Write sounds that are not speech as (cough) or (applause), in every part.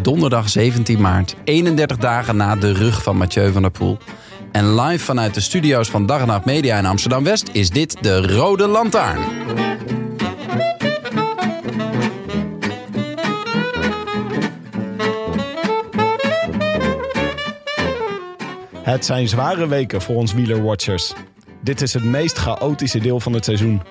Donderdag 17 maart, 31 dagen na de rug van Mathieu van der Poel. En live vanuit de studio's van Dag en Nacht Media in Amsterdam-West is dit de Rode Lantaarn. Het zijn zware weken voor ons wielerwatchers. Dit is het meest chaotische deel van het seizoen.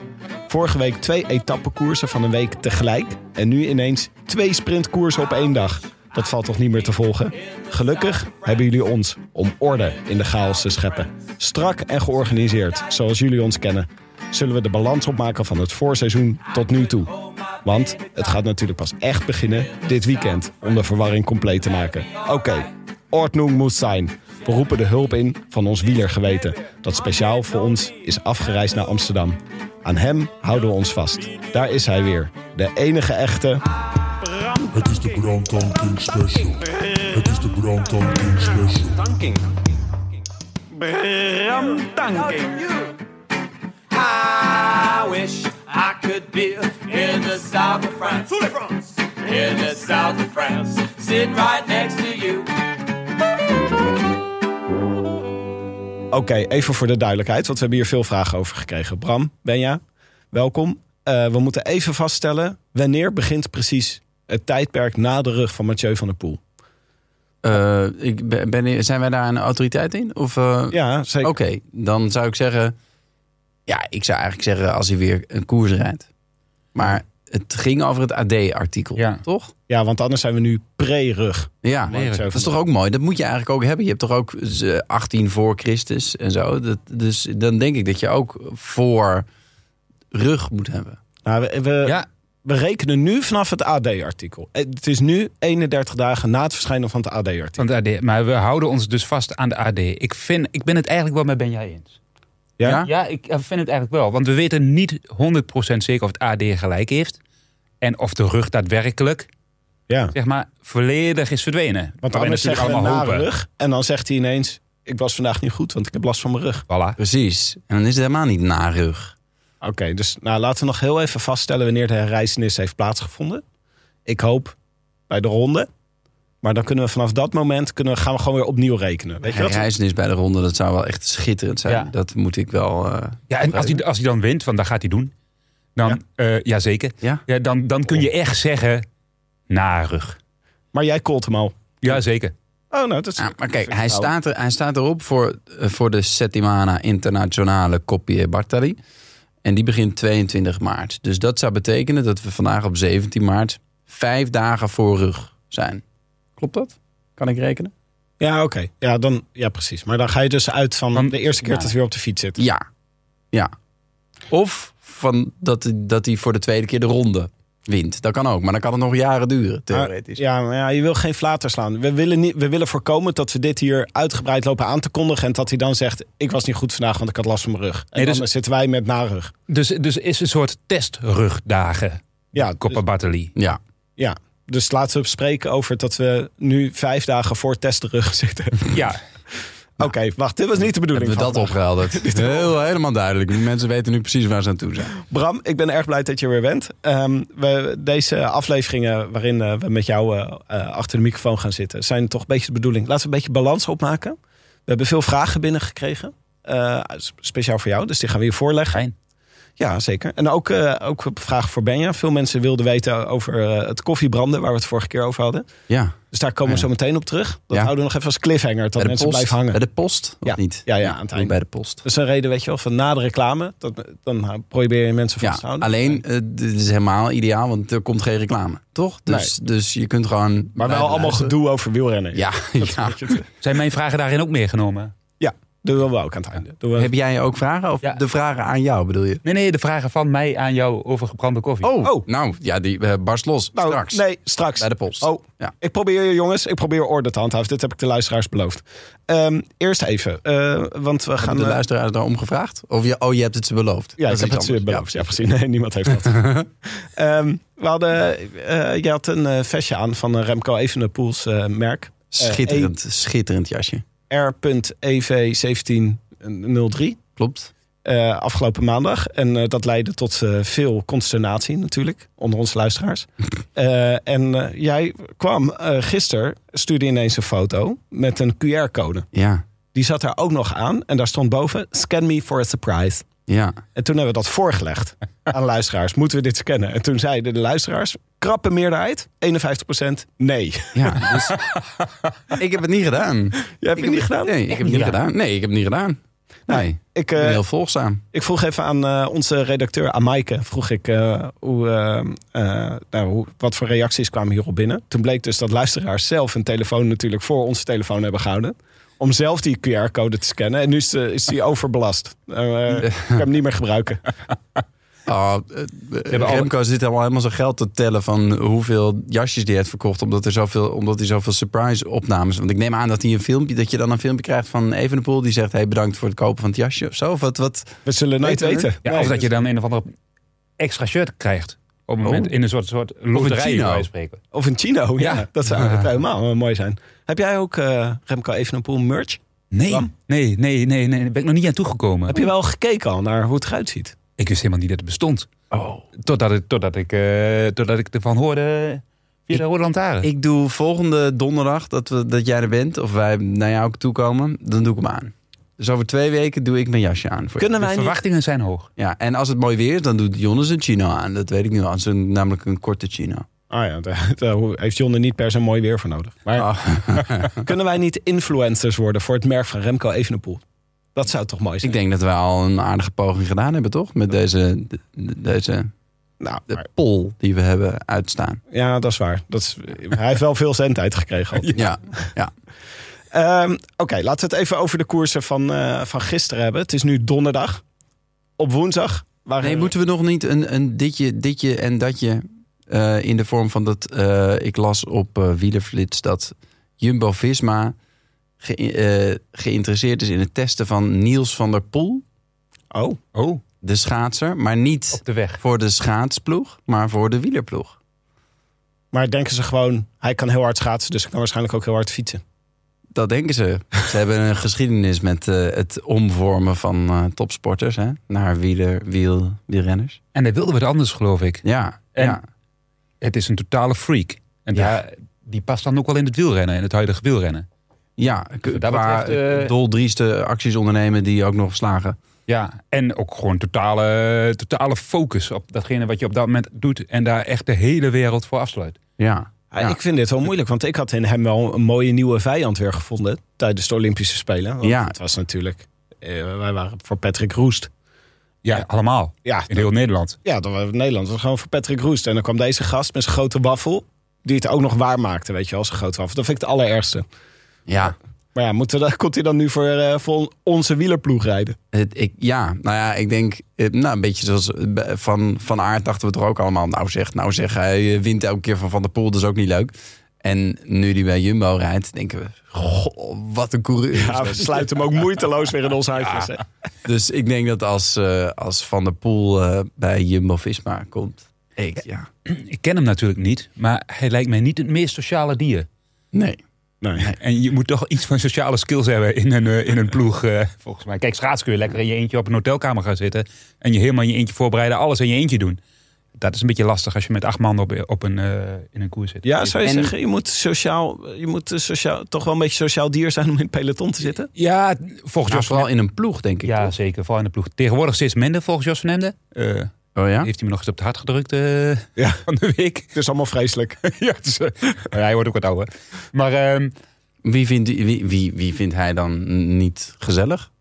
Vorige week twee etappekoersen van een week tegelijk. En nu ineens twee sprintkoersen op één dag. Dat valt toch niet meer te volgen? Gelukkig hebben jullie ons om orde in de chaos te scheppen. Strak en georganiseerd, zoals jullie ons kennen. Zullen we de balans opmaken van het voorseizoen tot nu toe. Want het gaat natuurlijk pas echt beginnen dit weekend om de verwarring compleet te maken. Oké, Ordnung moet zijn. We roepen de hulp in van ons wielergeweten, dat speciaal voor ons is afgereisd naar Amsterdam. Aan hem houden we ons vast. Daar is hij weer, de enige echte. Het is de brandtanking special. Het is de brandtanking special. I wish I could be in the south of France. In the south of France. Sitting right next to you. Oké, even voor de duidelijkheid, want we hebben hier veel vragen over gekregen. Bram, Benja, welkom. Eh, we moeten even vaststellen, wanneer begint precies het tijdperk na de rug van Mathieu van der Poel? Eh, ik ben, ben- zijn wij daar een autoriteit in? Of, eh, Ja, zeker. Oké, dan zou ik zeggen... Ja, ik zou eigenlijk zeggen als hij weer een koers rijdt. Maar het ging over het AD-artikel, Ja. toch? Ja, want anders zijn we nu pre-rug. Ja, dat is toch ook mooi? Dat moet je eigenlijk ook hebben. Je hebt toch ook eh, 18 voor Christus en zo. Dat, dus dan denk ik dat je ook voor rug moet hebben. Nou, we, we, Ja, we rekenen nu vanaf het AD-artikel. Het is nu 31 dagen na het verschijnen van het AD-artikel. AD. Maar we houden ons dus vast aan de AD. Ik, vind, ik ben het eigenlijk wel met Ben jij eens. Ja? Ja? Ja, ik vind het eigenlijk wel. Want we weten niet 100% zeker of het AD gelijk heeft. En of de rug daadwerkelijk, Ja. zeg maar, volledig is verdwenen. Want anders we allemaal na hopen. rug. En dan zegt hij ineens, ik was vandaag niet goed, want ik heb last van mijn rug. Voilà. Precies. En dan is het helemaal niet na rug. Oké, dus nou, laten we nog heel even vaststellen wanneer de herreizenis heeft plaatsgevonden. Ik hoop bij de ronde. Maar dan kunnen we vanaf dat moment kunnen gaan we gewoon weer opnieuw rekenen. Weet je wat? Reizenis bij de ronde, dat zou wel echt schitterend zijn. Ja. Dat moet ik wel... eh, Ja, en als hij, als hij dan wint, want dat gaat hij doen. Dan, ja, jazeker. Ja? Ja, dan, dan kun je echt zeggen, na rug. Maar jij called hem al. Jazeker. Oh, nou, dat is... Ja, maar kijk, hij staat, er, hij staat erop voor, eh, voor de Settimana Internationale Coppie Bartali. En die begint 22 maart. Dus dat zou betekenen dat we vandaag op 17 maart vijf dagen voor rug zijn. Klopt dat? Kan ik rekenen? Ja, oké. Ja, dan, ja, precies. Maar dan ga je dus uit van Van- de eerste keer ja. dat hij weer op de fiets zit. Ja. Ja. Of van dat, hij- dat hij voor de tweede keer de ronde wint. Dat kan ook, maar dan kan het nog jaren duren, theoretisch. Ja, maar ja, je wil geen flater slaan. We willen, niet, we willen voorkomen dat we dit hier uitgebreid lopen aan te kondigen. En dat hij dan zegt, ik was niet goed vandaag, want ik had last van mijn rug. En Nee, dus- dan zitten wij met narug. Dus, dus is een soort testrugdagen. Ja, dus, Coppa. Nou, Ja. ja, dus laten we spreken over dat we nu vijf dagen voor testrug zitten. Ja, (laughs) Oké, wacht, dit was niet de bedoeling Hebben we dat opgehelderd? (laughs) Heel, helemaal duidelijk. Die mensen weten nu precies waar ze aan toe zijn. Bram, ik ben erg blij dat je er weer bent. Ehm, we, deze afleveringen waarin eh, we met jou eh, achter de microfoon gaan zitten... zijn toch een beetje de bedoeling. Laten we een beetje balans opmaken. We hebben veel vragen binnengekregen. eh, speciaal voor jou, dus die gaan we je voorleggen. fijn. Ja, zeker. En ook, eh, ook een vraag voor Benja. Veel mensen wilden weten over eh, het koffiebranden... waar we het vorige keer over hadden. Ja, Dus daar komen we Ja. zo meteen op terug. Dat Ja. houden we nog even als cliffhanger... tot mensen blijven hangen. Bij de post, of Ja. niet? Ja, ja, aan het einde. Bij de post. Dat is een reden, weet je wel, van na de reclame. Dat, dan probeer je mensen vast Ja, te houden. alleen, eh, dit is helemaal ideaal, want er komt geen reclame. Toch? Dus, dus je kunt gewoon... Maar wel allemaal luisteren. gedoe over wielrennen. Ja, ja. Zijn mijn vragen daarin ook meegenomen? Dat doen we ook aan het einde. Doen we- Heb jij ook vragen? Of Ja. de vragen aan jou bedoel je? Nee, nee, de vragen van mij aan jou over gebrande koffie. Oh, Oh. nou ja, die eh, barst los. Nou, Straks. Nee, straks. Bij de post. Oh, Ja. ik probeer, jongens, ik probeer orde te handhaven. Dit heb ik de luisteraars beloofd. Ehm, eerst even, eh, want we gaan... Hebben de eh, luisteraars daarom gevraagd? Of je, oh, je hebt het ze beloofd? Ja, Dat ik heb het ze beloofd. Ja, precies. Nee, niemand heeft dat. (laughs) Ehm, we hadden, eh, je had een vestje aan van Remco Evenepoel's merk. Schitterend, schitterend jasje. R.EV1703. Klopt. eh, afgelopen maandag. En eh, dat leidde tot eh, veel consternatie natuurlijk onder onze luisteraars. (laughs) En jij kwam gisteren, stuurde ineens een foto met een QR-code. Ja, Die zat daar ook nog aan en daar stond boven: scan me for a surprise. Ja. En toen hebben we dat voorgelegd (laughs) aan luisteraars. Moeten we dit scannen? En toen zeiden de luisteraars, krappe meerderheid, 51% nee. ja dus, (laughs) ik heb het niet gedaan. Jij hebt het niet gedaan? Nee, ik heb het niet gedaan. Nee, ik heb het niet gedaan. Nee, ik Ik, ben eh, heel volgzaam. Ik vroeg even aan eh, onze redacteur Amaike, vroeg ik eh, hoe, nou, hoe, wat voor reacties kwamen hierop binnen. Toen bleek dus dat luisteraars zelf een telefoon natuurlijk voor onze telefoon hebben gehouden. Om zelf die QR-code te scannen. En nu is, eh, is die overbelast. Eh, ik kan hem niet meer gebruiken. Oh, Remco zit allemaal helemaal zijn geld te tellen van hoeveel jasjes die heeft verkocht. Omdat, er zoveel, omdat hij zoveel surprise opnames. Want ik neem aan dat, hij een filmpje, dat je dan een filmpje krijgt van Evenepoel. Die zegt, hey, bedankt voor het kopen van het jasje of zo. Of wat, wat? We zullen nooit Weten we? weten. Ja, Nee, of dat je dan een of andere extra shirt krijgt. Op het moment Oh. in een soort, soort loterij. Of een chino, ja. Ja. Dat zou zou helemaal mooi zijn. Heb jij ook eh, Remco Evenepoel merch? Nee, Bram? nee, nee, nee, nee. Daar ben ik nog niet aan toegekomen. Heb je wel gekeken al naar hoe het eruit ziet? Ik wist helemaal niet dat het bestond. Oh. Totdat, het, totdat, ik, eh, totdat ik ervan hoorde via de Rode. Ik doe volgende donderdag dat, we, dat jij er bent. Of wij naar jou toe komen. Dan doe ik hem aan. Dus over twee weken doe ik mijn jasje aan. Voor je. Kunnen de wij niet... verwachtingen zijn hoog. Ja, en als het mooi weer is, dan doet Jonas een chino aan. Dat weet ik nu al. Namelijk een korte chino. Ah ja, (laughs) daar, heeft John er niet per se mooi weer voor nodig. Maar Ah. (laughs) kunnen wij niet influencers worden voor het merk van Remco Evenepoel? Dat zou toch mooi zijn? Ik denk dat we al een aardige poging gedaan hebben, toch? Met deze, de- de- deze nou, de maar- poll die we hebben uitstaan. ja, dat is waar. Dat is, hij heeft wel veel zendtijd gekregen. (laughs) Ja, ja. Ehm, Oké, laten we het even over de koersen van, eh, van gisteren hebben. Het is nu donderdag. Op woensdag waren Nee, moeten we nog niet een, een ditje, ditje en datje eh, in de vorm van dat eh, ik las op eh Wielerflits dat Jumbo Visma ge- eh, geïnteresseerd is in het testen van Niels van der Poel, Oh, Oh, de schaatser, maar niet op de weg. voor de schaatsploeg, maar voor de wielerploeg. maar denken ze gewoon... Hij kan heel hard schaatsen, dus ik kan waarschijnlijk ook heel hard fietsen. Dat denken ze. (laughs) Ze hebben een geschiedenis met eh, het omvormen van eh, topsporters hè, naar wieler, wiel, wielrenners. En hij wilde wat anders, geloof ik. Ja, En- ja. Het is een totale freak. En Ja. daar, die past dan ook wel in het wielrennen, in het huidige wielrennen. ja qua betreft, eh, doldrieste acties ondernemen die ook nog slagen. Ja, en ook gewoon totale, totale focus op datgene wat je op dat moment doet. En daar echt de hele wereld voor afsluit. Ja, Ja, Ja. Ik vind dit wel moeilijk, want ik had in hem wel een mooie nieuwe vijand weer gevonden tijdens de Olympische Spelen. Want Ja. Het was natuurlijk, eh, wij waren voor Patrick Roest. Ja, allemaal. Ja, In heel Nederland. ja, dat was Nederland. Dat was gewoon voor Patrick Roest. En dan kwam deze gast met zijn grote waffel, die het ook nog waar maakte, weet je wel, zijn grote waffel. Dat vind ik het allerergste. ja. Maar ja, moeten we, (laughs) komt hij dan nu voor, eh, voor onze wielerploeg rijden? Het, ik, ja, nou ja, ik denk, eh, nou, een beetje zoals eh, van, van aard dachten we toch ook allemaal. Nou zeg, nou zeg, hij wint elke keer van Van der Poel, dat is ook niet leuk. En nu die bij Jumbo rijdt, denken we, goh, wat een coureur. Ja, we sluiten hem ook moeiteloos weer in ons hè. Dus ik denk dat als, eh, als Van der Poel eh, bij Jumbo-Visma komt, ik, ja, Ik ken hem natuurlijk niet, maar hij lijkt mij niet het meest sociale dier. nee. Nee. En je moet toch iets van sociale skills hebben in een, eh, in een ploeg, eh, volgens mij. Kijk, schaats kun je lekker in je eentje op een hotelkamer gaan zitten. En je helemaal in je eentje voorbereiden, alles in je eentje doen. Dat is een beetje lastig als je met acht man op, op een, eh, in een koers zit. Ja, zou je En- zeggen, je moet, sociaal, je moet eh, sociaal, toch wel een beetje sociaal dier zijn om in het peloton te zitten? Ja, volgens Nou, Jos vooral van in een ploeg, denk ik. Ja, toch? zeker. Vooral in de ploeg. Tegenwoordig steeds minder volgens Jos van Emden. Eh, Oh ja? Heeft hij me nog eens op het hart gedrukt eh, Ja. (laughs) van de week. Het is allemaal vreselijk. (laughs) ja, eh, hij wordt ook wat ouder. Maar ehm, Wie vindt, wie, wie, wie vindt hij dan niet gezellig?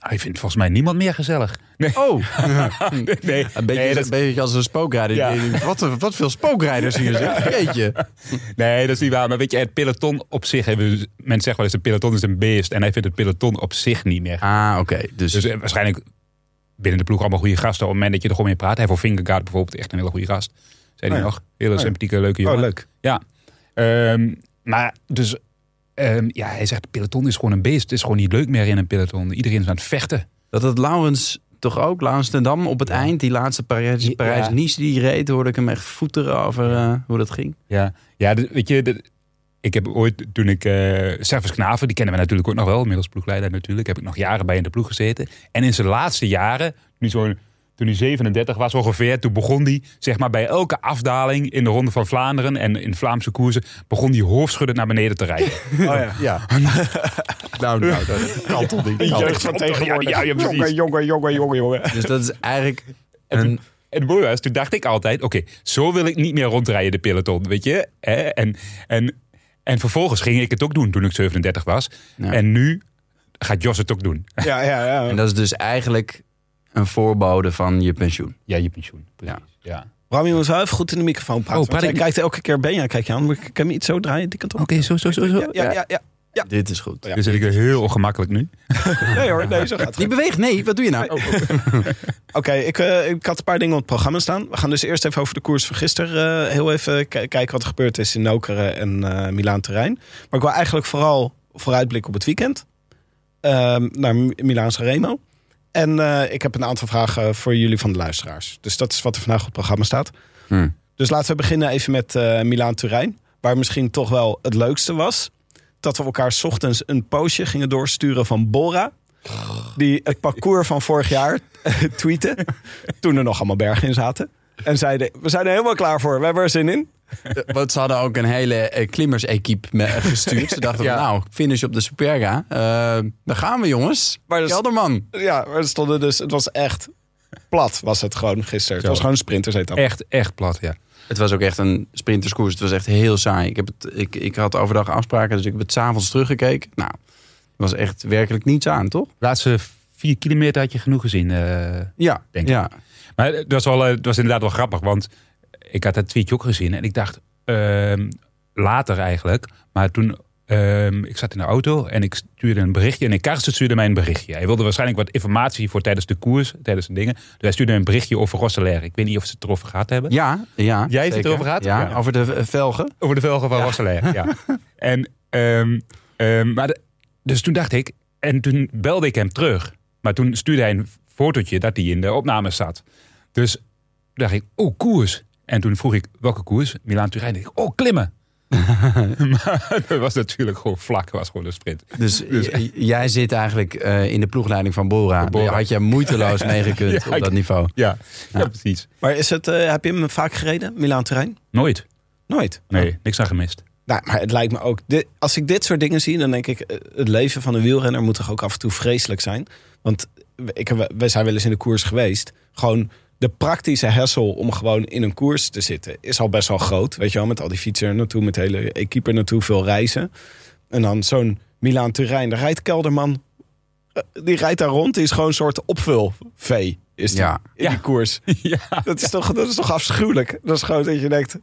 Hij vindt volgens mij niemand meer gezellig. Nee, Oh, (laughs) nee, nee, een beetje, nee, dat, een beetje als een spookrijder. Ja. Wat, wat veel spookrijders hier zeg. Jeetje. nee, dat is niet waar. Maar weet je, het peloton op zich... Hebben, mensen zeggen wel eens, het peloton is een beest. En hij vindt het peloton op zich niet meer. Ah, oké. Dus, Dus eh, waarschijnlijk binnen de ploeg allemaal goede gasten. Op het moment dat je er gewoon mee praat. Hij voor Fingergaard bijvoorbeeld echt een hele goede gast. Zei hij Oh ja. nog. Hele ja. sympathieke, leuke jongen. Oh, leuk. Ja. Ehm, maar dus... ehm, ja, hij zegt, het peloton is gewoon een beest. Het is gewoon niet leuk meer in een peloton. Iedereen is aan het vechten. dat het Laurens toch ook, Laurens ten Dam, op het eind, die laatste Parijs- Ja. Parijs-Nice die reed, hoorde ik hem echt voeteren over eh, hoe dat ging. Ja, ja de- weet je, de- ik heb ooit, toen ik, eh Servus Knaven, die kennen we natuurlijk ook nog wel, inmiddels ploegleider natuurlijk, heb ik nog jaren bij in de ploeg gezeten. En in zijn laatste jaren, nu zo, toen hij 37 was ongeveer, toen begon hij, zeg maar, bij elke afdaling in de Ronde van Vlaanderen en in Vlaamse koersen, begon hij hoofdschuddend naar beneden te rijden. (laughs) Oh ja. (laughs) Ja. (laughs) nou, nou, dat kan toch niet. Jeugd van tegenwoordig. Ja, ja, jongen, jongen, jongen, jongen, jongen. Dus dat is eigenlijk een... En het toen dacht ik altijd, oké, zo wil ik niet meer rondrijden de peloton, weet je. Hè? En, en, en vervolgens ging ik het ook doen toen ik 37 was. Ja. En nu gaat Jos het ook doen. Ja, ja, ja. En dat is dus eigenlijk een voorbode van je pensioen. Ja, je pensioen. Precies. Ja. Bram, je moet wel even goed in de microfoon praten. Oh, praat ik kijkt elke keer Benja, kijk je aan. Kan je hem iets zo draaien, die kant op? Oké, zo, zo, zo. zo. Ja, ja, ja. ja. Ja. Dit is goed. Ja. Dus zit ik er heel ongemakkelijk nu. (laughs) Nee hoor, nee, zo gaat het. Die beweegt, nee, wat doe je nou? (laughs) Oké, ik, eh, ik had een paar dingen op het programma staan. We gaan dus eerst even over de koers van gisteren eh, heel even kijken wat er gebeurd is in Nokeren en eh Milaan Terrein. Maar ik wil eigenlijk vooral vooruitblikken op het weekend. Ehm, naar Mi- Milaanse Remo. En eh, ik heb een aantal vragen voor jullie van de luisteraars. Dus dat is wat er vandaag op het programma staat. Hm. Dus laten we beginnen even met eh Milaan Turijn. Waar misschien toch wel het leukste was. Dat we elkaar 's ochtends een postje gingen doorsturen van Bora. Die het parcours van vorig jaar tweette. Toen er nog allemaal bergen in zaten. En zeiden, we zijn er helemaal klaar voor. We hebben er zin in. Want ze hadden ook een hele eh, klimmersequipe me- (laughs) gestuurd. Ze dachten, Ja. van, nou, finish op de Superga. Eh daar gaan we, jongens. Maar dat Kelderman. Ja, maar er stonden dus, het was echt plat was het gewoon gisteren. Het was gewoon een sprintersetappe. Echt, echt plat, ja. Het was ook echt een sprinterskoers. Het was echt heel saai. Ik, heb het, ik, ik had overdag afspraken, dus ik heb het s'avonds teruggekeken. Nou, er was echt werkelijk niets aan, toch? Laatste vier kilometer had je genoeg gezien. eh. Ja, Denk ik. ja. Maar het was, wel, eh, het was inderdaad wel grappig, want ik had dat tweetje ook gezien. En ik dacht, ehm, later eigenlijk, maar toen... ehm, ik zat in de auto en ik stuurde een berichtje. En Karsten stuurde mij een berichtje. Hij wilde waarschijnlijk wat informatie voor tijdens de koers, tijdens de dingen. Dus hij stuurde een berichtje over Rosselaar. Ik weet niet of ze het erover gehad hebben. Ja, ja. Jij hebt het erover gehad? Ja, Ja. over de velgen. Over de velgen van Ja. Rosselaar, ja. (laughs) En, ehm, maar de- dus toen dacht ik, en toen belde ik hem terug. Maar toen stuurde hij een fotootje dat hij in de opnames zat. Dus dacht ik, oh, koers. En toen vroeg ik, welke koers? Milaan-Turijn. Dacht ik, oh, klimmen. (laughs) maar dat was natuurlijk gewoon vlak, dat was gewoon een sprint. (laughs) Dus, j- jij zit eigenlijk eh, in de ploegleiding van Bora. Van Bora. Had je moeiteloos (laughs) meegekund Ja, op dat niveau. Ja, ja. Ja. precies. Maar is het, eh, heb je hem vaak gereden, Milaan Terrein? Nooit. Nooit. Nee, niks aan gemist. Nou, maar het lijkt me ook. Dit, als ik dit soort dingen zie, dan denk ik. eh, Het leven van een wielrenner moet toch ook af en toe vreselijk zijn. Want ik, we zijn wel eens in de koers geweest. Gewoon de praktische hessel om gewoon in een koers te zitten is al best wel groot. Weet je wel, met al die fietsen naartoe, met de hele equipe naartoe, veel reizen. En dan zo'n Milaan Turijn, daar rijdt Kelderman. eh, Die rijdt daar rond, die is gewoon een soort opvulvee. Is die, Ja. in Ja. die koers. (laughs) ja. Dat is, toch, dat is toch afschuwelijk? Dat is gewoon dat je denkt.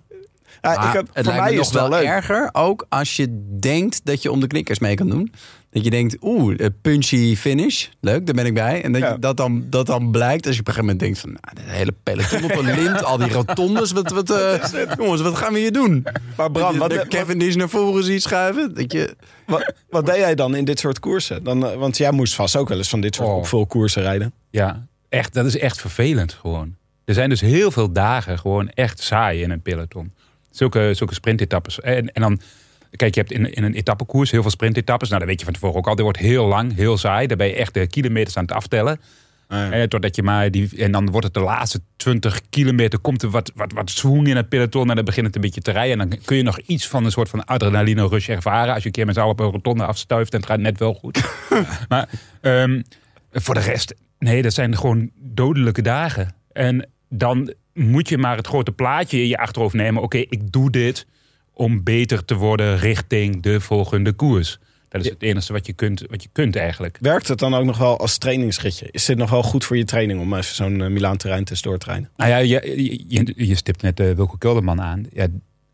Ja, ik heb, het voor lijkt mij me is nog het wel wel leuk. erger, ook als je denkt dat je om de knikkers mee kan doen. Dat je denkt, oeh, eh, punchy finish, leuk, daar ben ik bij. En dat, Ja. je, dat, dan, dat dan blijkt als je op een gegeven moment denkt van... Nou, de hele peloton op een (laughs) lint, al die rotondes, wat, wat, eh, jongens, wat gaan we hier doen? Maar Bram, Dat wat, je wat, de Kevin die naar voren ziet schuiven. Dat je, wat, wat deed jij dan in dit soort koersen? Dan, eh, want jij moest vast ook wel eens van dit soort Oh. opvulkoersen rijden. Ja, echt, dat is echt vervelend gewoon. Er zijn dus heel veel dagen gewoon echt saai in een peloton. Zulke, zulke sprintetappes. En, en dan, kijk, je hebt in, in een etappekoers heel veel sprintetappes. Nou, dat weet je van tevoren ook al. Dit wordt heel lang, heel saai. Daar ben je echt de kilometers aan het aftellen. ja. Eh, totdat je maar die, en dan wordt het de laatste 20 kilometer, komt er wat, wat, wat swoon in het peloton en dan begint het een beetje te rijden. En dan kun je nog iets van een soort van adrenaline rush ervaren als je een keer met z'n allen op een rotonde afstuift en het gaat net wel goed. (laughs) maar ehm, voor de rest, nee, dat zijn gewoon dodelijke dagen. En dan moet je maar het grote plaatje in je achterhoofd nemen. Oké, ik doe dit om beter te worden richting de volgende koers. Dat is het enige wat je kunt, wat je kunt eigenlijk. Werkt het dan ook nog wel als trainingsritje? Is dit nog wel goed voor je training om even zo'n uh, Milaan terreintest door te trainen? Nou ja, je, je, stipt net uh, Wilco Kelderman aan. Ja,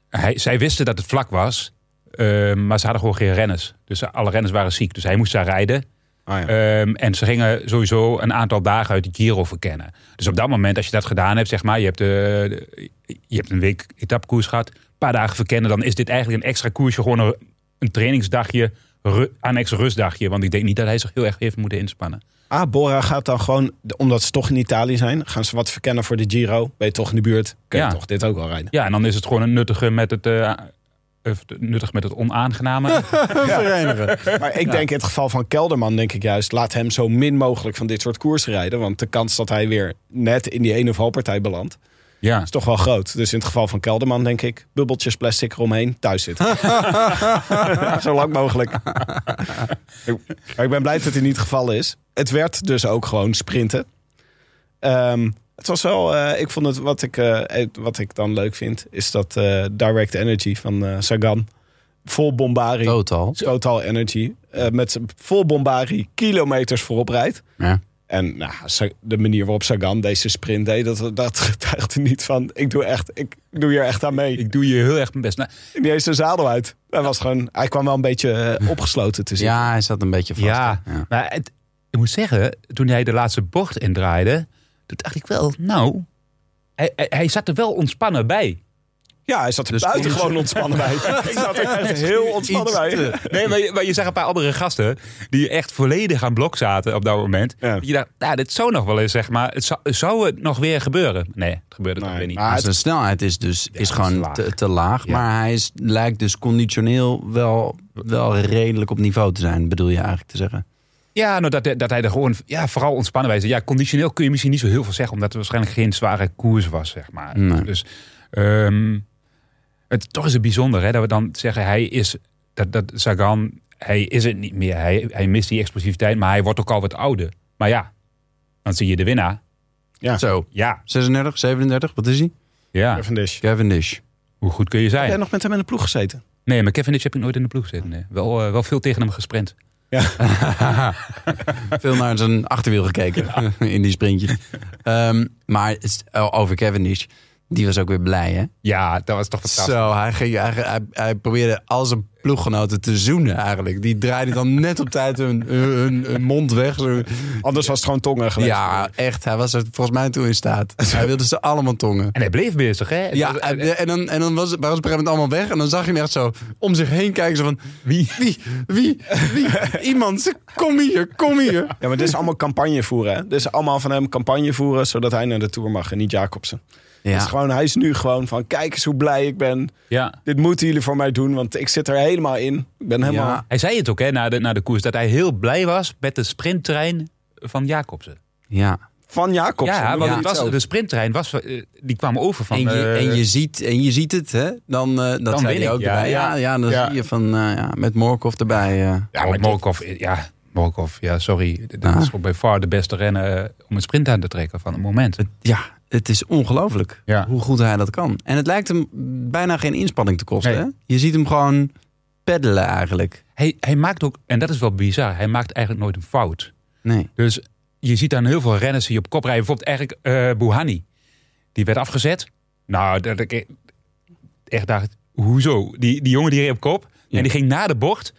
hij, zij wisten dat het vlak was, uh, maar ze hadden gewoon geen renners. Dus alle renners waren ziek, dus hij moest daar rijden. Ah, ja. Um, en ze gingen sowieso een aantal dagen uit de Giro verkennen. Dus op dat moment, als je dat gedaan hebt, zeg maar, je hebt, de, je hebt een week etappekoers gehad, paar dagen verkennen, dan is dit eigenlijk een extra koersje, gewoon een, een trainingsdagje, ru, annex rustdagje. Want ik denk niet dat hij zich heel erg heeft moeten inspannen. Ah, Bora gaat dan gewoon, omdat ze toch in Italië zijn, gaan ze wat verkennen voor de Giro. Ben je toch in de buurt, kun je Ja. toch dit ook wel rijden. Ja, en dan is het gewoon een nuttige met het, uh, nuttig met het onaangename. (laughs) Verenigen. Maar ik denk in het geval van Kelderman, denk ik juist, laat hem zo min mogelijk van dit soort koers rijden. Want de kans dat hij weer net in die ene valpartij belandt, ja. is toch wel groot. Dus in het geval van Kelderman, denk ik, bubbeltjes plastic eromheen, thuis zitten. (laughs) zo lang mogelijk. maar ik ben blij dat het in niet het geval is. Het werd dus ook gewoon sprinten. Ehm, het was wel, eh, ik vond het, wat ik, eh, wat ik dan leuk vind, is dat eh, Direct Energy van Sagan, vol bombari, Total. Total Energy, eh, met zijn vol bombari kilometers voorop rijdt. Ja. En nou, de manier waarop Sagan deze sprint deed, dat, dat (laughs) getuigt er niet van. Ik doe, echt, ik doe hier echt aan mee. Ik doe je heel erg mijn best. Nou, Die heeft zijn zadel uit. Hij, was gewoon, hij kwam wel een beetje eh, opgesloten te zitten. Ja, hij zat een beetje vast. Ja, ja. maar het, ik moet zeggen, toen hij de laatste bocht indraaide, toen dacht ik wel, nou, hij, hij, hij zat er wel ontspannen bij. Ja, hij zat er Dus buitengewoon ontspannen bij. (laughs) Hij zat er echt heel ontspannen bij. Nee, maar je, maar je zag een paar andere gasten die echt volledig aan blok zaten op dat moment. Ja. Dat je dacht, nou, dit zou nog wel eens, zeg maar, het zou, zou het nog weer gebeuren? Nee, het gebeurde toch Nee. weer niet. Maar zijn snelheid is dus is is gewoon laag. te, te laag. Ja. Maar hij is, lijkt dus conditioneel wel, wel redelijk op niveau te zijn, bedoel je eigenlijk te zeggen. Ja, nou, dat, dat hij er gewoon ja, vooral ontspannen bij zat. Ja, conditioneel kun je misschien niet zo heel veel zeggen, omdat het waarschijnlijk geen zware koers was, zeg maar. Nee. Dus ehm, het toch is het bijzonder hè, dat we dan zeggen, hij is, dat, dat Sagan, hij is het niet meer. Hij, hij mist die explosiviteit, maar hij wordt ook al wat ouder. Maar ja, dan zie je de winnaar. Ja. Zo, Ja, 36, 37, wat is hij? ja. Cavendish. Cavendish. Hoe goed kun je Heb jij zijn? nog met hem in de ploeg gezeten? Nee, maar Cavendish heb ik nooit in de ploeg gezeten. Nee. Wel, eh, wel veel tegen hem gesprint. (laughs) Veel naar zijn achterwiel gekeken (laughs) in die sprintje. Ehm, maar het is- over Cavendish, die was ook weer blij hè? Ja, dat was toch fantastisch. Zo, hij, ging, hij, hij, hij probeerde al zijn ploeggenoten te zoenen eigenlijk. Die draaide dan (laughs) net op tijd hun, hun, hun mond weg. Zo. Anders was het gewoon tongen geweest. Ja, echt. Hij was er volgens mij toe in staat. Hij wilde ze allemaal tongen. En hij bleef bezig, hè? Ja, en, en dan, en dan was, het- waren ze op een gegeven moment allemaal weg. En dan zag je hem echt zo om zich heen kijken. Zo van, wie, wie, wie, wie? (laughs) Iemand, kom hier, kom hier. Ja, maar dit is allemaal campagne voeren. Hè? Dit is allemaal van hem campagne voeren, zodat hij naar de Tour mag en niet Jacobsen. Dus Ja, gewoon, hij is nu gewoon van, kijk eens hoe blij ik ben. ja. Dit moeten jullie voor mij doen, want ik zit er helemaal in. Ik ben helemaal... Ja. Hij zei het ook hè, na, de, na de koers, dat hij heel blij was met de sprinttrein van Jacobsen. ja. Van Jacobsen. Ja, want het was, de sprinttrein was, eh, die kwam over van... En, je, eh, en, je ziet, en je ziet het, hè? Dan, eh dat Dan zei win hij ik, ook ja. erbij. Ja, ja, dan Ja. zie je van, eh, ja, met Morkov erbij. eh. ja, dit- Morkov, ja, Morkov, ja, sorry. Dat Ah. is ook bij far de beste renner eh, om een sprint aan te trekken van het moment. Ja, het is ongelooflijk Ja. hoe goed hij dat kan. En het lijkt hem bijna geen inspanning te kosten. Nee. Hè? Je ziet hem gewoon peddelen eigenlijk. Hij, hij maakt ook, en dat is wel bizar, hij maakt eigenlijk nooit een fout. Nee. Dus je ziet dan heel veel renners die op kop rijden. Bijvoorbeeld eigenlijk eh Bouhanni. Die werd afgezet. Nou, dat ik echt dacht, hoezo? Die, die jongen die reed op kop. Ja. En die ging na de bocht.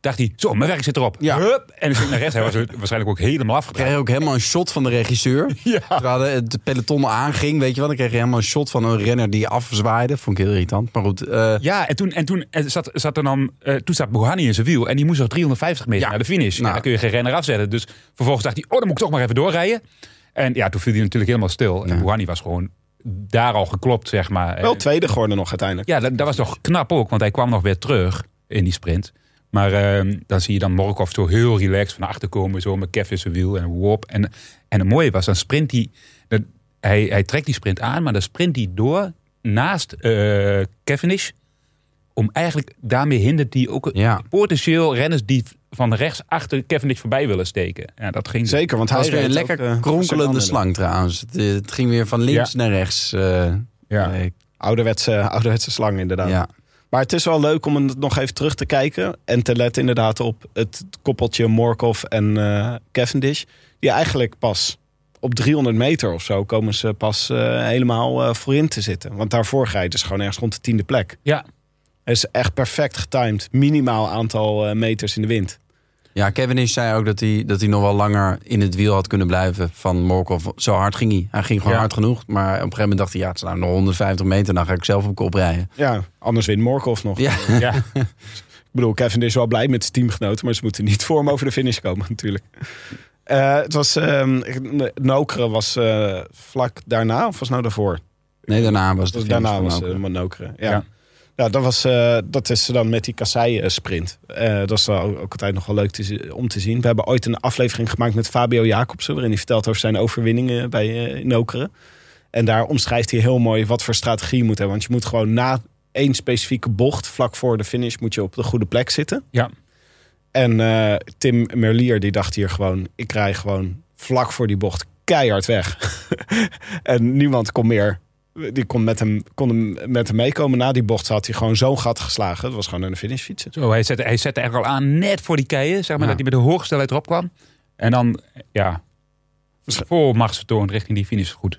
Dacht hij, zo, mijn werk zit erop. Ja. Hup, en ging naar rechts. Hij was (laughs) waarschijnlijk ook helemaal kreeg afgedraaid. je ook helemaal een shot van de regisseur. (laughs) Ja. Terwijl het peloton aanging, weet je wel. Dan kreeg je helemaal een shot van een renner die afzwaaide. Vond ik heel irritant, maar goed. eh, Ja, en toen, en toen eh, zat, zat er dan, eh, toen zat Bouhanni in zijn wiel. En die moest nog 350 meter Ja. naar de finish. Nou. Ja, dan kun je geen renner afzetten. Dus vervolgens dacht hij, oh, dan moet ik toch maar even doorrijden. En ja, toen viel hij natuurlijk helemaal stil. Ja. En Bouhanni was gewoon daar al geklopt, zeg maar. Wel tweede geworden nog uiteindelijk. Ja, dat, dat was toch knap ook, want hij kwam nog weer terug in die sprint. Maar ehm, dan zie je dan Morkov zo heel relaxed van achter komen. Zo met Kev in zijn wiel en warp. En, en het mooie was, dan sprint hij... dat- Hij, hij trekt die sprint aan, maar dan sprint hij door naast eh Cavendish. Om eigenlijk, daarmee hindert hij ook Ja. potentieel renners die van rechts achter Cavendish voorbij willen steken. Ja, dat ging Zeker, want hij was weer een lekker ook, eh, kronkelende slang trouwens. Het, eh, het ging weer van links Ja. naar rechts. Ja. Ouderwetse, ouderwetse slang inderdaad. ja. Maar het is wel leuk om het nog even terug te kijken. En te letten inderdaad op het koppeltje Morkov en eh, Cavendish. Die eigenlijk pas op 300 meter of zo komen ze pas eh, helemaal eh, voorin te zitten. Want daarvoor rijden ze gewoon ergens rond de tiende plek. Ja, Het is echt perfect getimed. Minimaal aantal meters in de wind. Ja, Cavendish zei ook dat hij, dat hij nog wel langer in het wiel had kunnen blijven van Morkov. Zo hard ging hij. Hij ging gewoon Ja. hard genoeg. Maar op een gegeven moment dacht hij, ja, het is nou nog 150 meter. Dan ga ik zelf op kop rijden. Ja, anders wint Morkov nog. Ja, (laughs) ja. Ik bedoel, Kevin is wel blij met zijn teamgenoten, maar ze moeten niet voor hem over de finish komen (laughs) natuurlijk. Eh, het was, ehm Nokere was eh, vlak daarna, of was nou daarvoor? nee, daarna was het Dus daarna was uh, Nokere. Nokere. Ja. Ja. Ja. dat, was, eh, dat is dan met die kassei eh, sprint. Eh, dat is ook, ook altijd nog wel leuk te, om te zien. We hebben ooit een aflevering gemaakt met Fabio Jacobsen, waarin hij vertelt over zijn overwinningen bij Nokere. En daar omschrijft hij heel mooi wat voor strategie je moet hebben. Want je moet gewoon na één specifieke bocht, vlak voor de finish, moet je op de goede plek zitten. ja. En Tim Merlier die dacht hier gewoon, ik rij gewoon vlak voor die bocht keihard weg. (laughs) en niemand kon meer. Die kon met, hem, kon hem met hem meekomen. Na die bocht had hij gewoon zo'n gat geslagen. Het was gewoon de finish fietsen. Zo, hij zette, hij zette er al aan net voor die keien, zeg maar, Ja. dat hij met de hoge snelheid erop kwam. En dan, ja, vol machtsvertoon richting die finish goed.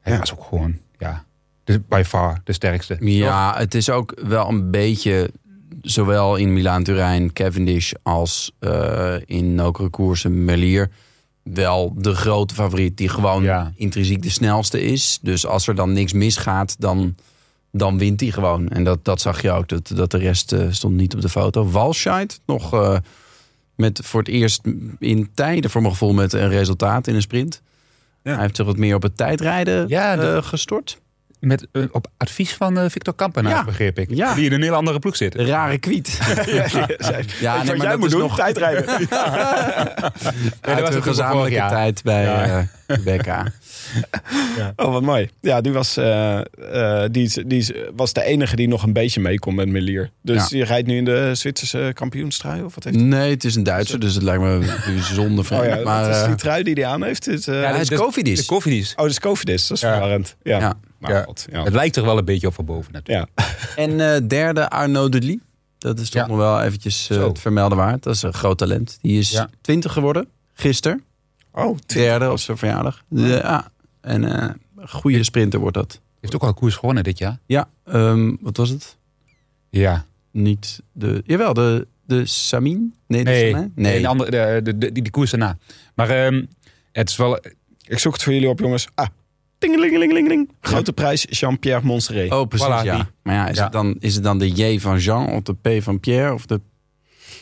Hij Ja. was ook gewoon, ja, de, by far de sterkste. Ja, het is ook wel een beetje, zowel in Milaan-Turijn, Cavendish als eh, in Nokere koersen, Merlier, wel de grote favoriet die gewoon Ja. intrinsiek de snelste is. Dus als er dan niks misgaat, dan, dan wint hij gewoon. En dat, dat zag je ook, dat, dat de rest eh, stond niet op de foto. Walscheid nog eh, met voor het eerst in tijden, voor mijn gevoel, met een resultaat in een sprint. Ja. Hij heeft zich wat meer op het tijdrijden Ja, eh, gestort. Met, eh, op advies van eh, Victor Kampenaar, Ja. begreep ik. Ja. Die in een heel andere ploeg zit. Een rare kwiet. (laughs) ja, (laughs) Ja, nee, maar jij dat moet is doen, nog tijdrijden. (laughs) uit was hun ook gezamenlijke tijd bij Ja. eh, BK. (laughs) Oh, wat mooi. Ja, die was, eh, eh, die, die was de enige die nog een beetje mee kon met Merlier. Dus Ja. die rijdt nu in de Zwitserse kampioenstrui? Of wat heeft? Nee, het is een Duitser, dus het lijkt me bijzonder vreemd. Oh ja, maar is eh, die trui die hij aan heeft? Het, eh, Ja, hij is Kofidis. De oh, dat is Covidis. Dat is Ja. verwarrend. Ja. Ja. Maar Ja. god, ja. Het lijkt er wel een beetje op van boven natuurlijk. Ja. (laughs) En eh, derde, Arnaud de Lie. Dat is toch Ja. nog wel eventjes Zo. het vermelden waard. Dat is een groot talent. Die is Ja. 20 geworden, gisteren. Oh, Derde op zijn verjaardag. Ja. En eh, een goede sprinter wordt dat. Heeft ook al een koers gewonnen dit jaar. Ja, ehm, wat was het? Ja. Niet de... Jawel, de, de Samin? Nee, de Nee, Samin? nee. de andere, de, de, de- die, die koers daarna. Maar ehm, het is wel... Ik zoek het voor jullie op, jongens. Ah, tingelingelingeling. Grote prijs Jean-Pierre Montserrat. Oh, precies, Voilà, ja. die. Maar ja is, Ja. Het dan, is het dan de J van Jean of de P van Pierre of de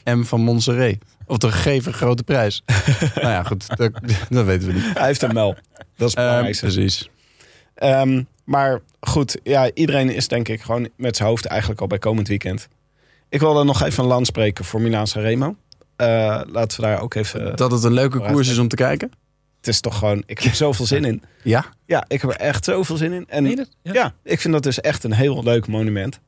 M van Montserrat? Of de G van Grote Prijs? (laughs) nou ja, goed, dat, dat weten we niet. Hij heeft hem wel. Dat is het Eh, belangrijkste. precies. Ehm, maar goed, ja, iedereen is denk ik gewoon met zijn hoofd eigenlijk al bij komend weekend. Ik wilde nog even een land spreken voor Milaan Sanremo. Eh laten we daar ook even... Dat het een leuke koers is om te kijken? het is toch gewoon... Ik heb er (laughs) zoveel zin in. Ja. Ja, ik heb er echt zoveel zin in. En? Ja. ja. ik vind dat dus echt een heel leuk monument.